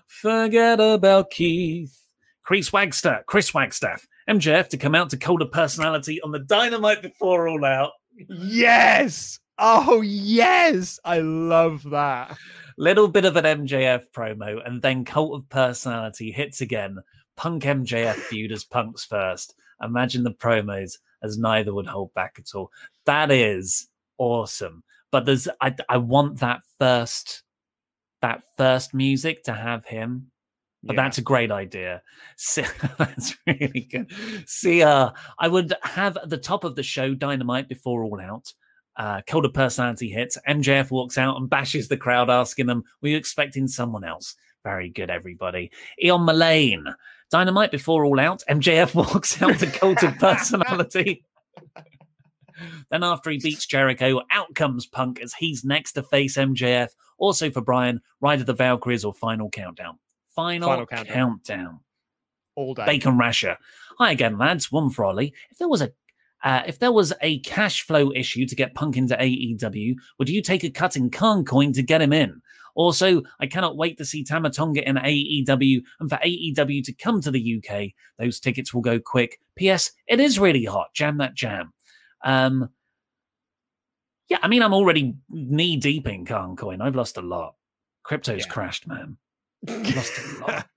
forget about Keith. Chris Wagstaff, Chris Wagstaff, MJF to come out to Cult of Personality on the Dynamite before All Out. Yes. Oh yes, I love that. Little bit of an MJF promo, and then Cult of Personality hits again. Punk MJF feud as Punk's first. Imagine the promos as neither would hold back at all. That is awesome. But there's I I want that first that first music to have him. But Yeah. that's a great idea. That's really good. See, uh, I would have at the top of the show Dynamite before All Out. Uh, Cult of Personality hits. MJF walks out and bashes the crowd, asking them, Were you expecting someone else? Very good, everybody. Eon Mullane. Dynamite before All Out. MJF walks out to Cult of Personality. Then, after he beats Jericho, out comes Punk as he's next to face MJF. Also for Bryan, Ride of the Valkyries or Final Countdown. Final, Final Countdown. countdown. All day. Bacon Rasher. Hi again, lads. One for Ollie. If there was a uh, if there was a cash flow issue to get Punk into AEW, would you take a cut in Khan coin to get him in? Also, I cannot wait to see Tama Tonga in AEW and for AEW to come to the UK. Those tickets will go quick. P.S. It is really hot. Jam that jam. Um, yeah, I mean, I'm already knee deep in Khan coin. I've lost a lot. Crypto's crashed, man. I've lost a lot.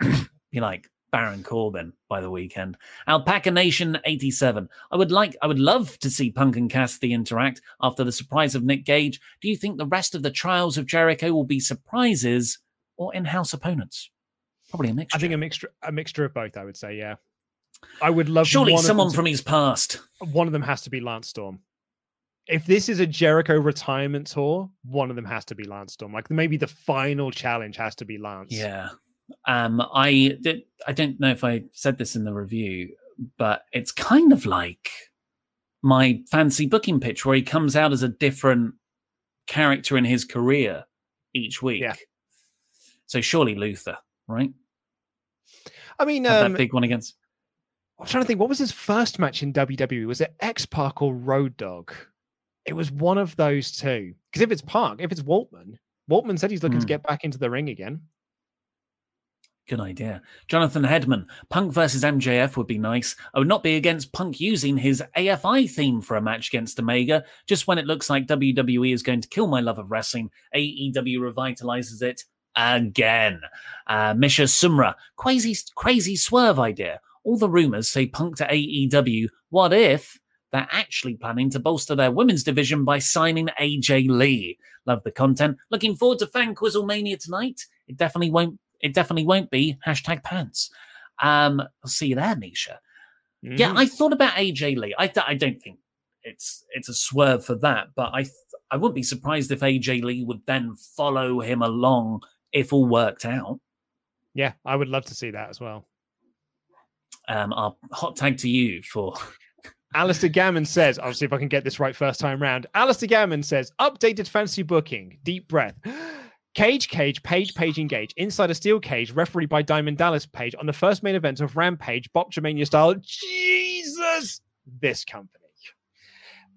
You're like Baron Corbin by the weekend. Alpaca Nation 87. I would like I would love to see Punk and Cassidy interact after the surprise of Nick Gage. Do you think the rest of the trials of Jericho will be surprises or in-house opponents? Probably a mixture. I think a mixture, a mixture of both. I would say, yeah. I would love Surely someone to- from his past. One of them has to be Lance Storm. If this is a Jericho retirement tour, one of them has to be Lance Storm. Like maybe the final challenge has to be Lance. Yeah. Um, I did, I don't know if I said this in the review, but it's kind of like my fancy booking pitch where he comes out as a different character in his career each week. Yeah. So surely Luther, right? I mean, um, that big one against. I'm trying to think. What was his first match in WWE? Was it X-Pac or Road Dog? It was one of those two. Because if it's Pac, if it's Waltman, Waltman said he's looking to Hmm. get back into the ring again. Good idea. Jonathan Hedman, Punk versus MJF would be nice. I would not be against Punk using his AFI theme for a match against Omega. Just when it looks like WWE is going to kill my love of wrestling, AEW revitalizes it again. Uh, Misha Sumra, crazy, crazy swerve idea. All the rumors say Punk to AEW. What if they're actually planning to bolster their women's division by signing AJ Lee? Love the content. Looking forward to Fan Quizzle Mania tonight. It definitely won't it definitely won't be hashtag pants. Um, I'll see you there, Misha. Yeah, Mhm. I thought about AJ Lee. I, th- I don't think it's it's a swerve for that, but I th- I wouldn't be surprised if AJ Lee would then follow him along if all worked out. Yeah, I would love to see that as well. Um, our hot tag to you for Alistair Gammon says, I'll see if I can get this right first time round. Alistair Gammon says, updated fancy booking, deep breath. Cage, Cage, Page, Page, Engage, inside a steel cage, referee by Diamond Dallas Page on the first main event of Rampage, Botchamania style. Jesus! This company.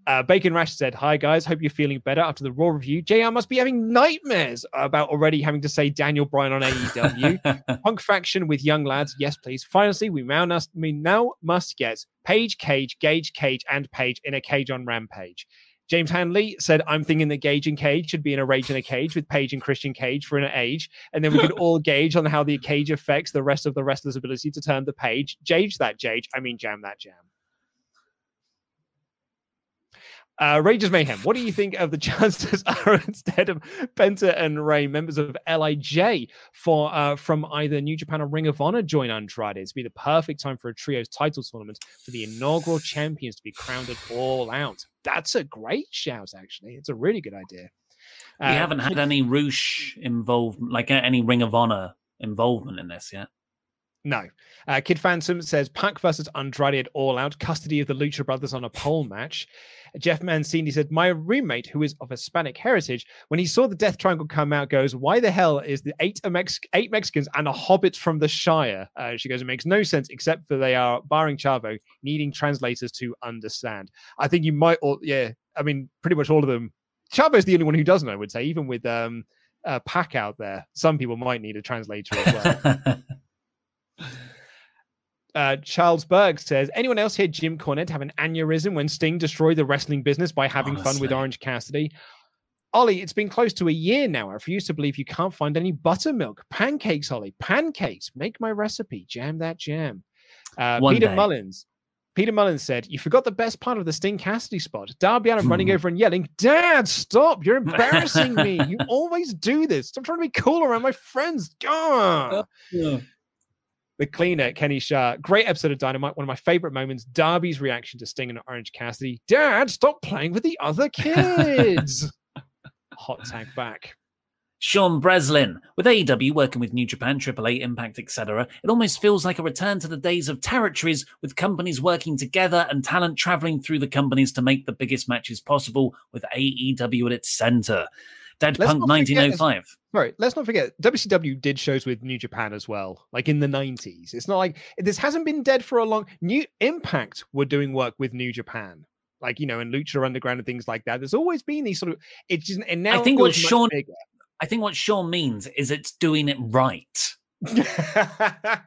Uh, Bacon Rash said, Hi guys, hope you're feeling better after the Raw review. JR must be having nightmares about already having to say Daniel Bryan on AEW. Punk faction with young lads, yes, please. Finally, we now must, we now must get Page, Cage, Gage, Cage, and Page in a cage on Rampage. James Hanley said, I'm thinking that Gage and Cage should be in a rage in a cage with Page and Christian Cage for an age. And then we could all gauge on how the cage affects the rest of the wrestler's ability to turn the page. Jage that Jage. I mean, jam that jam. Uh, Rages Mayhem, what do you think of the chances are instead of Penta and Ray, members of LIJ for uh, from either New Japan or Ring of Honor join Andrade? It's be the perfect time for a trios title tournament for the inaugural champions to be crowned at all out. That's a great shout, actually. It's a really good idea. We uh, haven't had any Roosh involved, like any Ring of Honor involvement in this yet. No. Uh, Kid Phantom says Pac versus Andrade at All Out, custody of the Lucha Brothers on a pole match. Jeff Mancini said, My roommate, who is of Hispanic heritage, when he saw the Death Triangle come out, goes, Why the hell is the eight, Mex- eight Mexicans and a hobbit from the Shire? Uh, she goes, It makes no sense except for they are, barring Chavo, needing translators to understand. I think you might, all, yeah, I mean, pretty much all of them. Chavo's the only one who doesn't, I would say, even with um, uh, Pac out there. Some people might need a translator as well. Uh, Charles Berg says, anyone else hear Jim Cornette have an aneurysm when Sting destroyed the wrestling business by having Honestly. fun with Orange Cassidy? Ollie, it's been close to a year now. I refuse to believe you can't find any buttermilk. Pancakes, Ollie. Pancakes. Make my recipe. Jam that jam. Uh, Peter day. Mullins. Peter Mullins said, You forgot the best part of the Sting Cassidy spot. Darby Allin running over and yelling, Dad, stop. You're embarrassing me. You always do this. Stop trying to be cool around my friends. Gah. Yeah the cleaner, Kenny Shah. Great episode of Dynamite. One of my favorite moments. Darby's reaction to Sting and Orange Cassidy. Dad, stop playing with the other kids. Hot tag back. Sean Breslin. With AEW working with New Japan, AAA, Impact, etc., it almost feels like a return to the days of territories with companies working together and talent traveling through the companies to make the biggest matches possible with AEW at its center. Dead Let's Punk 1905. Right. Let's not forget WCW oh did shows with New Japan as well, like in the 90s. It's not like this hasn't been dead for a long New Impact were doing work with New Japan. Like, you know, and Lucha Underground and things like that. There's always been these sort of it's just and now I think what Sean bigger. I think what Sean means is it's doing it right.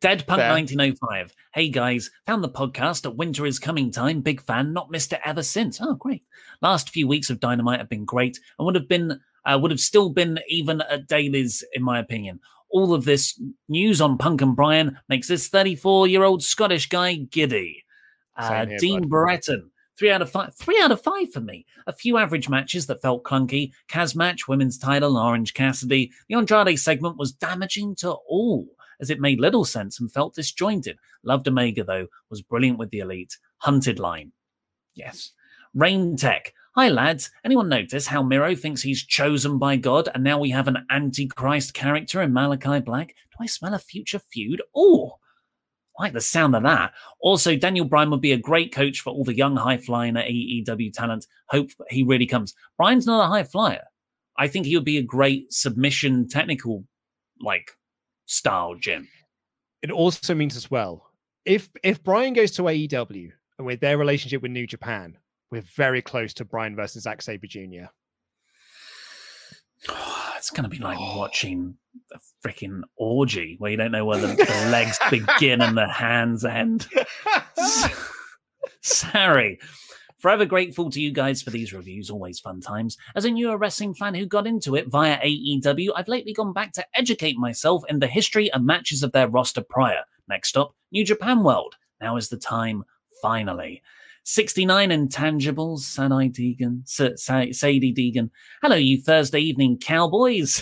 Dead Punk Fair. 1905. Hey guys, found the podcast at Winter is Coming Time. Big fan, not missed it ever since. Oh, great. Last few weeks of Dynamite have been great and would have been uh, would have still been even at Daily's, in my opinion. All of this news on Punk and Bryan makes this 34 year old Scottish guy giddy. Uh, here, Dean Brereton, three out of five. Three out of five for me. A few average matches that felt clunky. Kaz match, women's title, Orange Cassidy. The Andrade segment was damaging to all, as it made little sense and felt disjointed. Loved Omega though, was brilliant with the Elite. Hunted line. Yes. Rain Tech. Hi, lads. Anyone notice how Miro thinks he's chosen by God and now we have an antichrist character in Malakai Black? Do I smell a future feud? Oh, like the sound of that. Also, Daniel Bryan would be a great coach for all the young high flying AEW talent. Hope he really comes. Bryan's not a high flyer. I think he would be a great submission technical like style gym. It also means as well if if Bryan goes to AEW and with their relationship with New Japan, we're very close to Bryan versus Zack Sabre Jr. Oh, it's going to be like oh. watching a freaking orgy where you don't know where the, the legs begin and the hands end. Sorry. Forever grateful to you guys for these reviews. Always fun times. As a newer wrestling fan who got into it via AEW, I've lately gone back to educate myself in the history and matches of their roster prior. Next up, New Japan World. Now is the time, finally. 69 intangibles, Sadie Deegan, Sadie Deegan. Hello, you Thursday evening cowboys.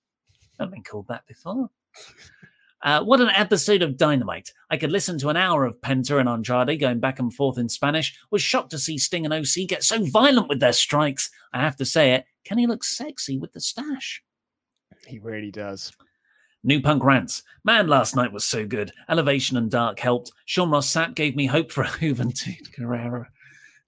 I've been called that before. Uh, what an episode of Dynamite. I could listen to an hour of Penta and Andrade going back and forth in Spanish. Was shocked to see Sting and OC get so violent with their strikes. I have to say it, Kenny looks sexy with the stash. He really does. New Punk Rants. Man, last night was so good. Elevation and Dark helped. Sean Ross Sapp gave me hope for a Juventud Guerrera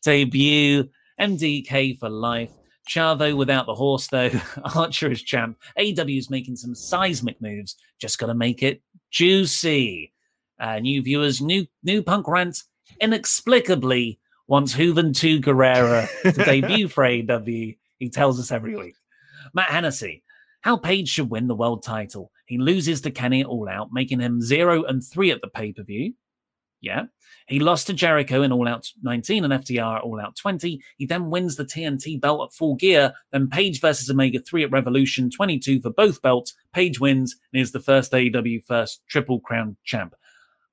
debut. MDK for life. Chavo without the horse, though. Archer is champ. is making some seismic moves. Just got to make it juicy. Uh, new viewers, new new punk rant inexplicably wants Hooven to Guerrera to debut for AEW. He tells us every week. Matt Hennessy, how Page should win the world title. He loses to Kenny All Out, making him zero and three at the pay per view. Yeah. He lost to Jericho in All Out 19 and FTR at All Out 20. He then wins the TNT belt at full gear. Then Page versus Omega 3 at Revolution 22 for both belts. Page wins and is the first AEW first Triple Crown champ.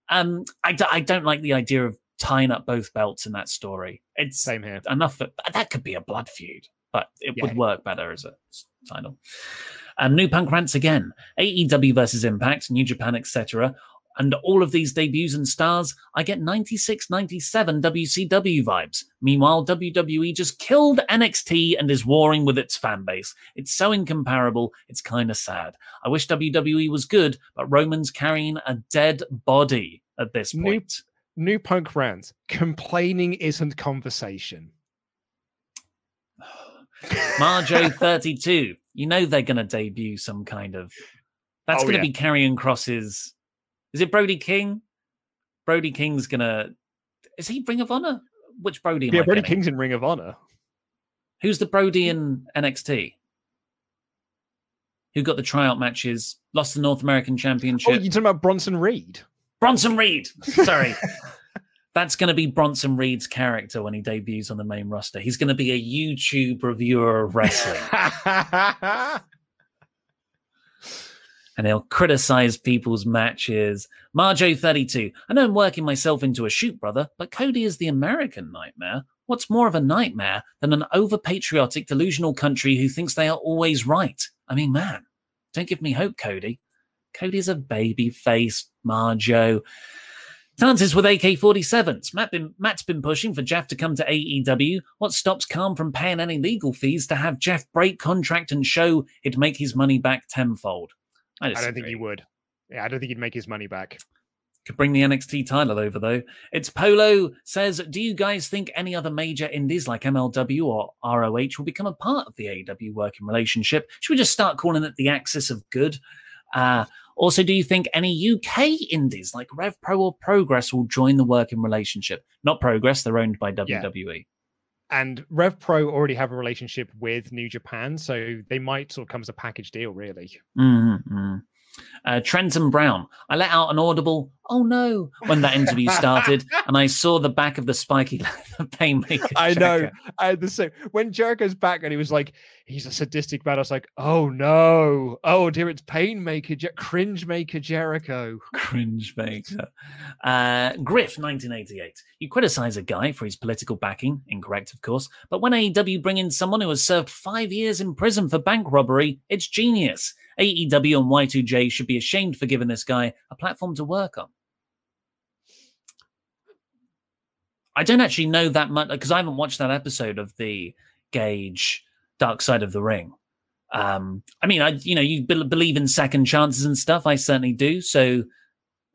Um, I d- I don't like the idea of tying up both belts in that story. It's Same here. enough that that could be a blood feud, but it Yeah. would work better as a title. And New Punk rants again. AEW versus Impact, New Japan, etc. And all of these debuts and stars, I get 96 97 WCW vibes. Meanwhile, WWE just killed NXT and is warring with its fan base. It's so incomparable, it's kind of sad. I wish WWE was good, but Roman's carrying a dead body at this New- point. New punk rant. Complaining isn't conversation. Marjo 32. You know they're going to debut some kind of. That's Oh, going to yeah. be carrying crosses. Is it Brody King? Brody King's to. Is he Ring of Honor? Which Brody? Yeah, Brody getting? King's in Ring of Honor. Who's the Brody in NXT? Who got the tryout matches? Lost the North American Oh, Championship. you're talking about Bronson Reed. Bronson Reed. Sorry. That's going to be Bronson Reed's character when he debuts on the main roster. He's going to be a YouTube reviewer of wrestling. and he'll criticize people's matches. Marjo32. I know I'm working myself into a shoot, brother, but Cody is the American nightmare. What's more of a nightmare than an over patriotic, delusional country who thinks they are always right? I mean, man, don't give me hope, Cody. Cody's a baby face, Marjo. Dances with AK 47s. Matt Matt's been pushing for Jeff to come to AEW. What stops Khan from paying any legal fees to have Jeff break contract and show he'd make his money back tenfold? I, I don't think he would. Yeah, I don't think he'd make his money back. Could bring the NXT title over though. It's Polo says, Do you guys think any other major indies like MLW or ROH will become a part of the AEW working relationship? Should we just start calling it the axis of good? Uh, also, do you think any UK indies like Rev Pro or Progress will join the working relationship? Not Progress, they're owned by Yeah. And Rev Pro already have a relationship with New Japan, so they might sort of come as a package deal, really. Mm-hmm. Uh, Trenton Brown. I let out an audible, oh no, when that interview started, and I saw the back of the spiky painmaker. I know. I had the same. When Jericho's back and he was like, he's a sadistic man, I was like, oh no. Oh dear, it's Painmaker, Je- Cringe Maker Jericho. Cringe maker. Uh, Griff, 1988. You criticize a guy for his political backing, incorrect, of course, but when AEW bring in someone who has served five years in prison for bank robbery, it's genius. AEW and Y2J should be ashamed for giving this guy a platform to work on. I don't actually know that much because I haven't watched that episode of the Gage Dark Side of the Ring. Um, I mean, I you know you be- believe in second chances and stuff. I certainly do. So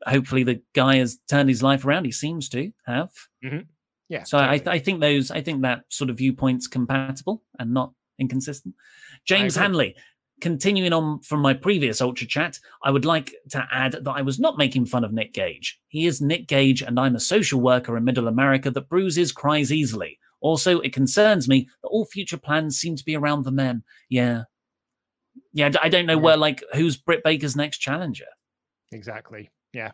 hopefully the guy has turned his life around. He seems to have. Mhm. Yeah. So I, I think those I think that sort of viewpoint's compatible and not inconsistent. James. Hanley. Continuing on from my previous Ultra chat, I would like to add that I was not making fun of Nick Gage. He is Nick Gage, and I'm a social worker in Middle America that bruises, cries easily. Also, it concerns me that all future plans seem to be around the men. Yeah. Yeah, I don't know where, like, who's Britt Baker's next challenger? Exactly. Yeah.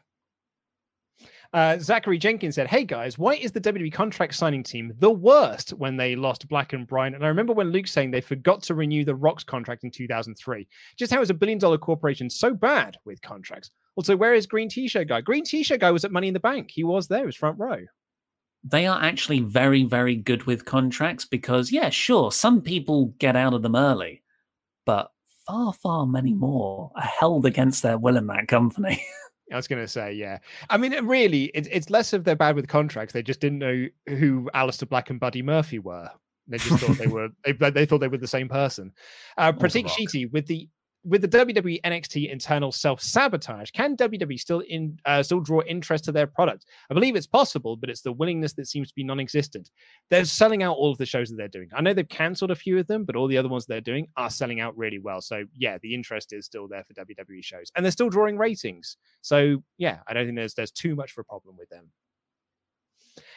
Uh, Zachary Jenkins said, Hey guys, why is the WWE contract signing team the worst when they lost Black and Bryan? And I remember when Luke saying they forgot to renew the Rocks contract in 2003. Just how is a billion dollar corporation so bad with contracts? Also, where is Green T shirt guy? Green T shirt guy was at Money in the Bank. He was there, he was front row. They are actually very, very good with contracts because, yeah, sure, some people get out of them early, but far, far many more are held against their will in that company. I was going to say, yeah. I mean, really, it, it's less of they're bad with contracts. They just didn't know who Aleister Black and Buddy Murphy were. They just thought they were. They, they thought they were the same person. Uh, Pratik rock. Sheety with the with the WWE NXT internal self sabotage. Can WWE still in uh, still draw interest to their product? I believe it's possible, but it's the willingness that seems to be non-existent. They're selling out all of the shows that they're doing. I know they've cancelled a few of them, but all the other ones they're doing are selling out really well. So yeah, the interest is still there for WWE shows, and they're still drawing ratings. So yeah, I don't think there's there's too much of a problem with them.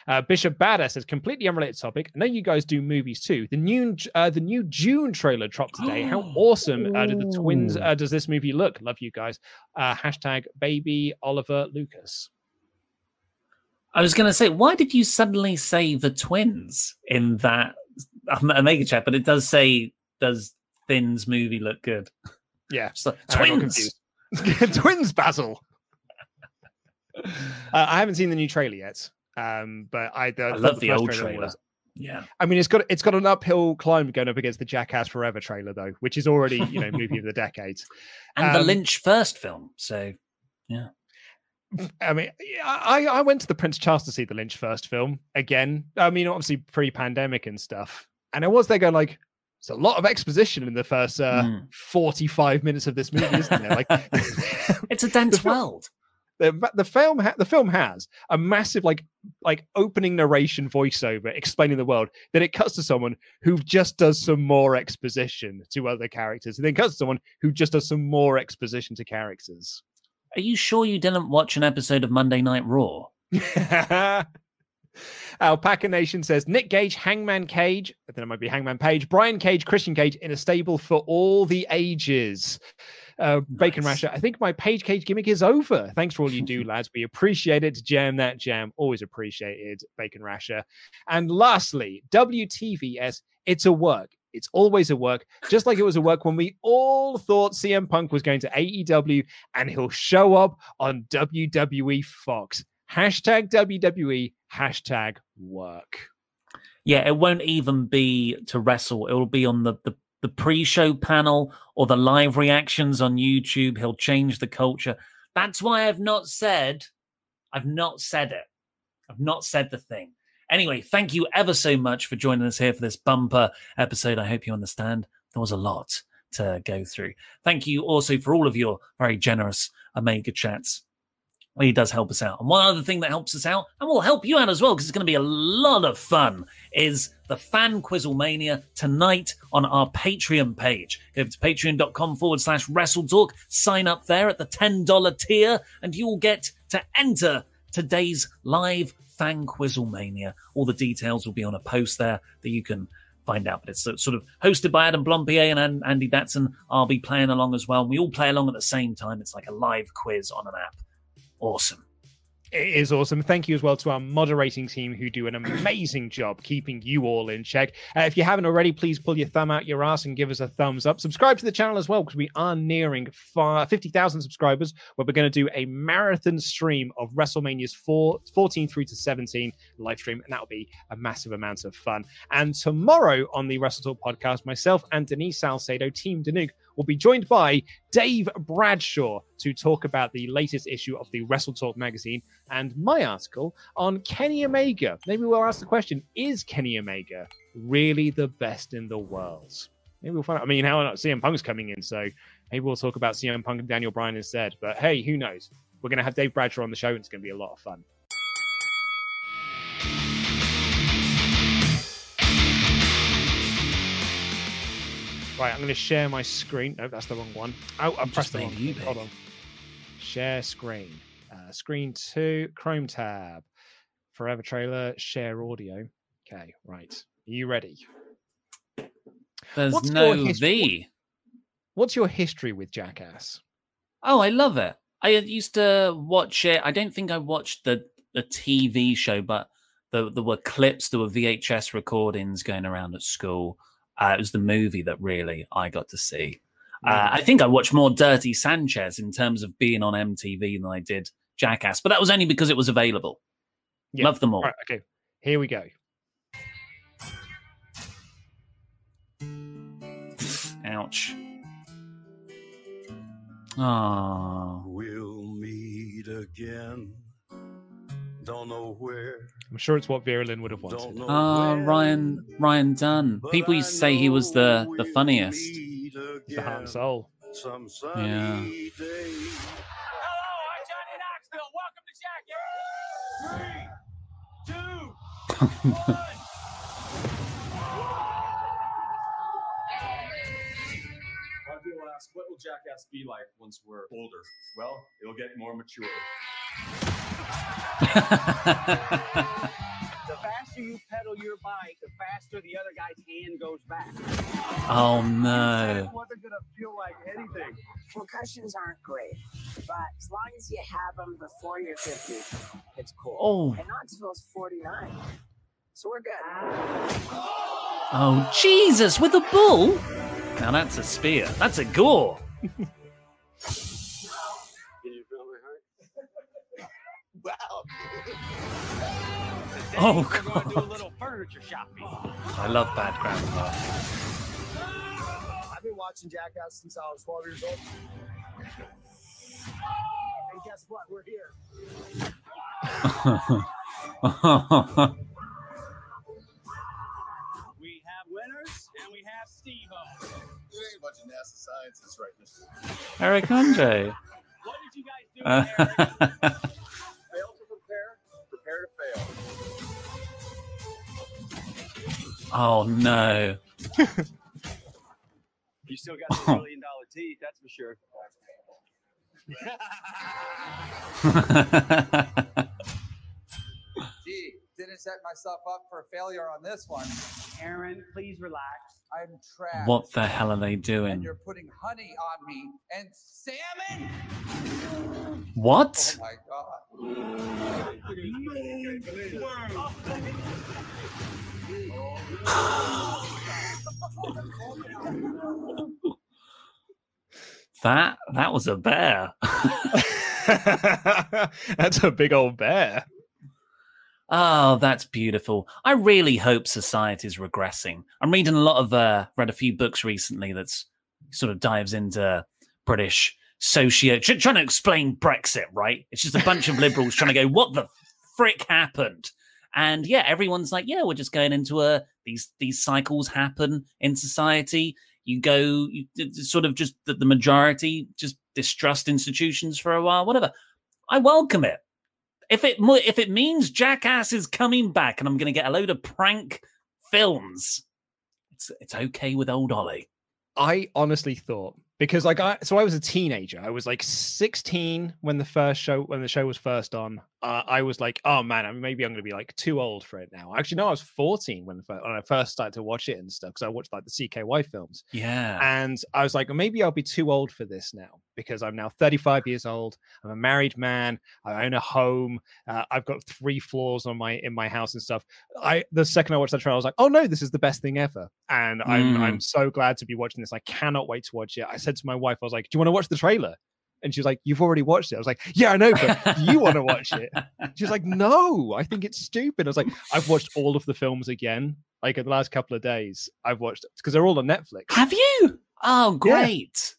Uh, Bishop Badass says completely unrelated topic. I know you guys do movies too. The new uh, the new Dune trailer dropped today. How awesome uh, do the twins uh, does this movie look? Love you guys. Uh, hashtag baby Oliver Lucas. I was going to say, why did you suddenly say the twins in that Omega chat? But it does say, does Finn's movie look good? Yeah, so, twins, twins, Basil. uh, I haven't seen the new trailer yet, um, but I, the, I love the, the old trailer. trailer. Was, yeah, I mean, it's got it's got an uphill climb going up against the Jackass Forever trailer though, which is already you know movie of the decade, and um, the Lynch first film. So, yeah. I mean, I, I went to the Prince Charles to see the Lynch first film again. I mean, obviously pre-pandemic and stuff, and I was there going like, it's a lot of exposition in the first uh, mm. 45 minutes of this movie, isn't there?" Like, it's a dense world. The, the film ha- the film has a massive like like opening narration voiceover explaining the world. Then it cuts to someone who just does some more exposition to other characters, and then cuts to someone who just does some more exposition to characters. Are you sure you didn't watch an episode of Monday Night Raw? Alpaca Nation says Nick Gage, Hangman Cage, I think it might be Hangman Page, Brian Cage, Christian Cage in a stable for all the ages. Uh, nice. Bacon Rasher, I think my Page Cage gimmick is over. Thanks for all you do, lads. We appreciate it. Jam that jam. Always appreciated, Bacon Rasher. And lastly, WTVS, it's a work. It's always a work, just like it was a work when we all thought CM Punk was going to AEW and he'll show up on WWE Fox. Hashtag WWE, hashtag work. Yeah, it won't even be to wrestle. It will be on the, the, the pre show panel or the live reactions on YouTube. He'll change the culture. That's why I've not said, I've not said it. I've not said the thing. Anyway, thank you ever so much for joining us here for this bumper episode. I hope you understand there was a lot to go through. Thank you also for all of your very generous Omega chats. He does help us out. And one other thing that helps us out, and will help you out as well, because it's going to be a lot of fun, is the Fan Quizzlemania tonight on our Patreon page. Go to patreon.com forward slash wrestle talk, sign up there at the $10 tier, and you will get to enter today's live Fan Quizzlemania. All the details will be on a post there that you can find out. But it's sort of hosted by Adam Blampied and Andy Datson. I'll be playing along as well. We all play along at the same time. It's like a live quiz on an app. Awesome. It is awesome. Thank you as well to our moderating team who do an amazing job keeping you all in check. Uh, if you haven't already, please pull your thumb out your ass and give us a thumbs up. Subscribe to the channel as well because we are nearing 50,000 subscribers where we're going to do a marathon stream of WrestleMania's 4, 14 through to 17 live stream, and that'll be a massive amount of fun. And tomorrow on the Wrestle Talk podcast, myself and Denise Salcedo, Team Danuk, will be joined by Dave Bradshaw to talk about the latest issue of the Wrestle Talk magazine and my article on Kenny Omega. Maybe we'll ask the question Is Kenny Omega really the best in the world? Maybe we'll find out. I mean, how not? CM Punk's coming in, so maybe we'll talk about CM Punk and Daniel Bryan instead. But hey, who knows? We're going to have Dave Bradshaw on the show, and it's going to be a lot of fun. Right, I'm going to share my screen. No, that's the wrong one. Oh, I've pressed the wrong you, Hold on. Share screen. Uh, screen two, Chrome tab. Forever trailer, share audio. Okay, right. Are you ready? There's what's no V. What's your history with Jackass? Oh, I love it. I used to watch it. I don't think I watched the the TV show, but there, there were clips, there were VHS recordings going around at school. Uh, it was the movie that really I got to see. Uh, I think I watched more Dirty Sanchez in terms of being on MTV than I did Jackass, but that was only because it was available. Yeah. Love them all. Right, okay, here we go. Ouch. Ah. We'll meet again. Don't know where. I'm sure it's what Vera Lynn would have wanted. Ah, uh, Ryan Ryan Dunn. People used to say he was the the funniest. He's the heart and soul. Some yeah. Day. Hello, I'm Johnny Knoxville. Welcome to Jackass. Three, two, one. People ask, what will Jackass be like once we're older? Well, it'll get more mature. the faster faster you pedal your bike, the faster the other guy's hand goes back. Oh no. It wasn't gonna feel like anything. Concussions aren't great, but as long as you have them before you're 50, it's cool. Oh. And Knoxville's 49, so we're good. Oh Jesus, with a bull? Now that's a spear. That's a gore. Can you feel my heart? Wow. Oh We're gonna do a god. little furniture shopping. I love bad grandpa. I've been watching Jackass since I was 12 years old. And guess what? We're here. We have winners and we have Steve-O. You ain't a bunch of NASA scientists right now. Eric Andre. What did you guys do? oh no. You still got some million dollar teeth, that's for sure. Gee, set myself up for failure on this one. Aaron, please relax. I'm trapped. what the hell are they And doing? you're putting honey on me and salmon? What? Oh my god. That that was a bear. That's a big old bear. Oh, that's beautiful. I really hope society's regressing. I'm reading a lot of uh read a few books recently that's sort of dives into British socio tr- trying to explain Brexit, right? It's just a bunch of liberals trying to go, what the frick happened? And yeah, everyone's like, yeah, we're just going into a these these cycles happen in society. You go, you sort of just the, the majority just distrust institutions for a while, whatever. I welcome it. If it if it means Jackass is coming back and I'm going to get a load of prank films, it's it's okay with old Ollie. I honestly thought because like I so I was a teenager. I was like 16 when the first show when the show was first on. Uh, I was like, oh man, I maybe I'm going to be like too old for it now. Actually, no, I was 14 when when I first started to watch it and stuff because I watched like the CKY films. Yeah. And I was like, maybe I'll be too old for this now because I'm now 35 years old. I'm a married man. I own a home. Uh, I've got three floors on my in my house and stuff. I the second I watched that trailer, I was like, oh no, this is the best thing ever. And I'm Mm. I'm so glad to be watching this. I cannot wait to watch it. I said to my wife, I was like, do you want to watch the trailer? And she was like, You've already watched it. I was like, Yeah, I know, but you want to watch it. She was like, No, I think it's stupid. I was like, I've watched all of the films again, like in the last couple of days. I've watched because they're all on Netflix. Have you? Oh, great.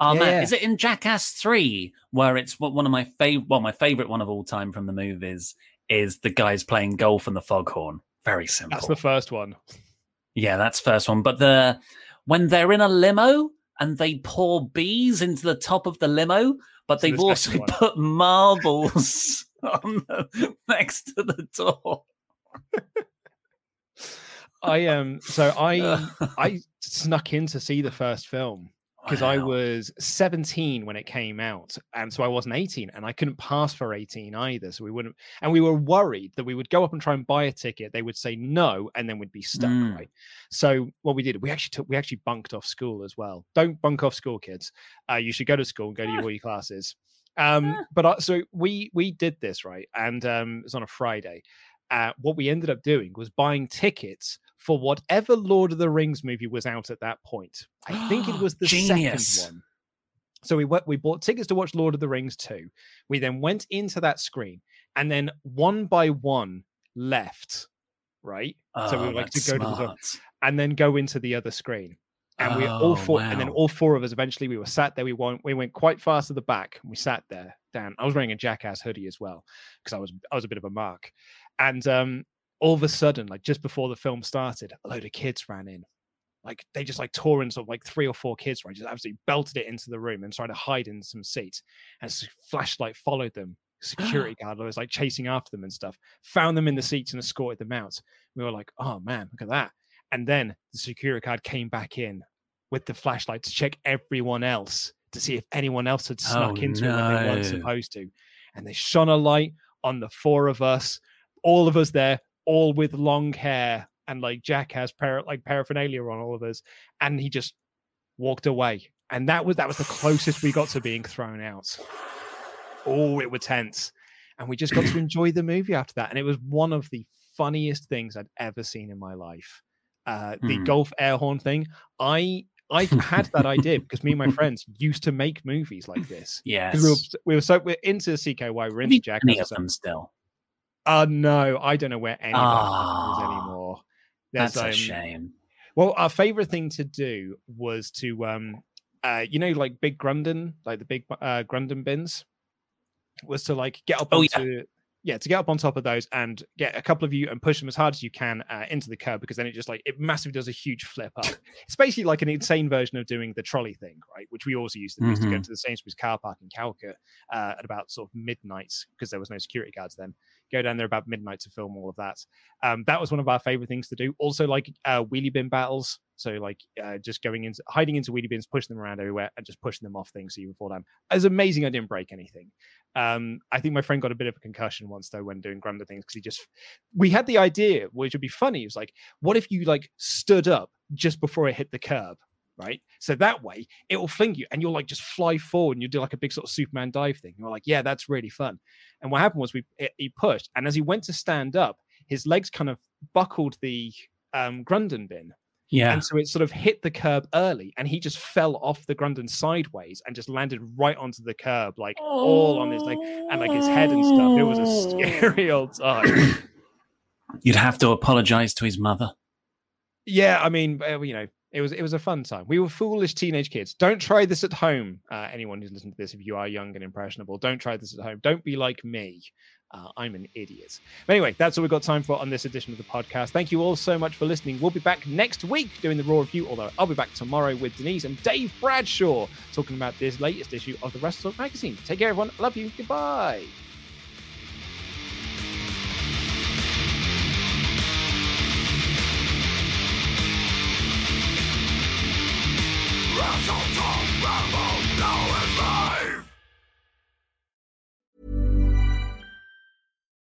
Oh man, Yeah. is it in Jackass Three where it's one one of my favorite? Well, my favorite one of all time from the movies is the guys playing golf and the foghorn. Very simple. That's the first one. Yeah, that's first one. But the when they're in a limo and they pour bees into the top of the limo, but So they've also one. put marbles on the, next to the door. I um so I I snuck in to see the first film because I was 17 when it came out and so I wasn't 18 and I couldn't pass for 18 either so we wouldn't and we were worried that we would go up and try and buy a ticket they would say no and then we'd be stuck Mm. right? So what we did we actually took we actually bunked off school as well. Don't bunk off school kids. Uh, you should go to school and go to your, all your classes. Um but uh, so we we did this right? And um it was on a Friday. Uh, what we ended up doing was buying tickets for whatever Lord of the Rings movie was out at that point. I think it was the Genius. second one. So we went, we bought tickets to watch Lord of the Rings 2. We then went into that screen and then one by one left, right? so we Oh, like to that's go to the smart. and then go into the other screen. And we all Oh, four, and then all four of us eventually we were sat there. We went, we went quite fast to the back, and we sat there down. I was wearing a jackass hoodie as well because I was I was a bit of a mark. And um, all of a sudden, like just before the film started, a load of kids ran in. Like they just like tore in, sort of like three or four kids, right? Just absolutely belted it into the room and tried to hide in some seats. And flashlight followed them. Security guard was like chasing after them and stuff. Found them in the seats and escorted them out. We were like, oh man, look at that. And then the security guard came back in with the flashlight to check everyone else to see if anyone else had snuck Oh, into it when they weren't supposed to. And they shone a light on the four of us, all of us there, all with long hair and like jackass par- like paraphernalia on all of us, and he just walked away. And that was that was the closest we got to being thrown out. Oh, it was tense. And we just got to enjoy the movie after that. And it was one of the funniest things I'd ever seen in my life. Uh, the Hmm. golf air horn thing. I I had that idea because me and my friends used to make movies like this. Yes. we were, we were so we're into CKY, we're into Jack. any of them still? Uh no, I don't know where any of that Ah, is anymore. That's a um, shame. Well, our favorite thing to do was to um uh you know like big Grundon, like the big uh Grundon bins was to like get up Oh, onto yeah. To get up on top of those and get a couple of you and push them as hard as you can uh, into the curb because then it just like it massively does a huge flip up. It's basically like an insane version of doing the trolley thing, right? Which we also used to, used to go Mhm. to the Sainsbury's car park in Calcot uh, at about sort of midnight because there was no security guards then. Go down there about midnight to film all of that. Um, that was one of our favorite things to do. Also, like uh, wheelie bin battles. So, like, uh, just going into hiding into wheelie bins, pushing them around everywhere, and just pushing them off things so you would fall down. It was amazing. I didn't break anything. Um, I think my friend got a bit of a concussion once though when doing grander things because he just. We had the idea, which would be funny. It was like, what if you like stood up just before it hit the curb? Right. So that way it will fling you and you'll like just fly forward and you do like a big sort of Superman dive thing. And we're like, yeah, that's really fun. And what happened was we he pushed, and as he went to stand up, his legs kind of buckled the um Grundon bin. Yeah. And so it sort of hit the curb early, and he just fell off the Grundon sideways and just landed right onto the curb, like all on his leg and like his head and stuff. It was a scary old time. You'd have to apologize to his mother. yeah, I mean, uh, you know, it was it was a fun time. We were foolish teenage kids. Don't try this at home. Uh, anyone who's listening to this, if you are young and impressionable, don't try this at home. Don't be like me. Uh, I'm an idiot. But anyway, that's all we've got time for on this edition of the podcast. Thank you all so much for listening. We'll be back next week doing the Raw review, although I'll be back tomorrow with Denise and Dave Bradshaw talking about this latest issue of the Wrestle magazine. Take care, everyone. Love you. Goodbye.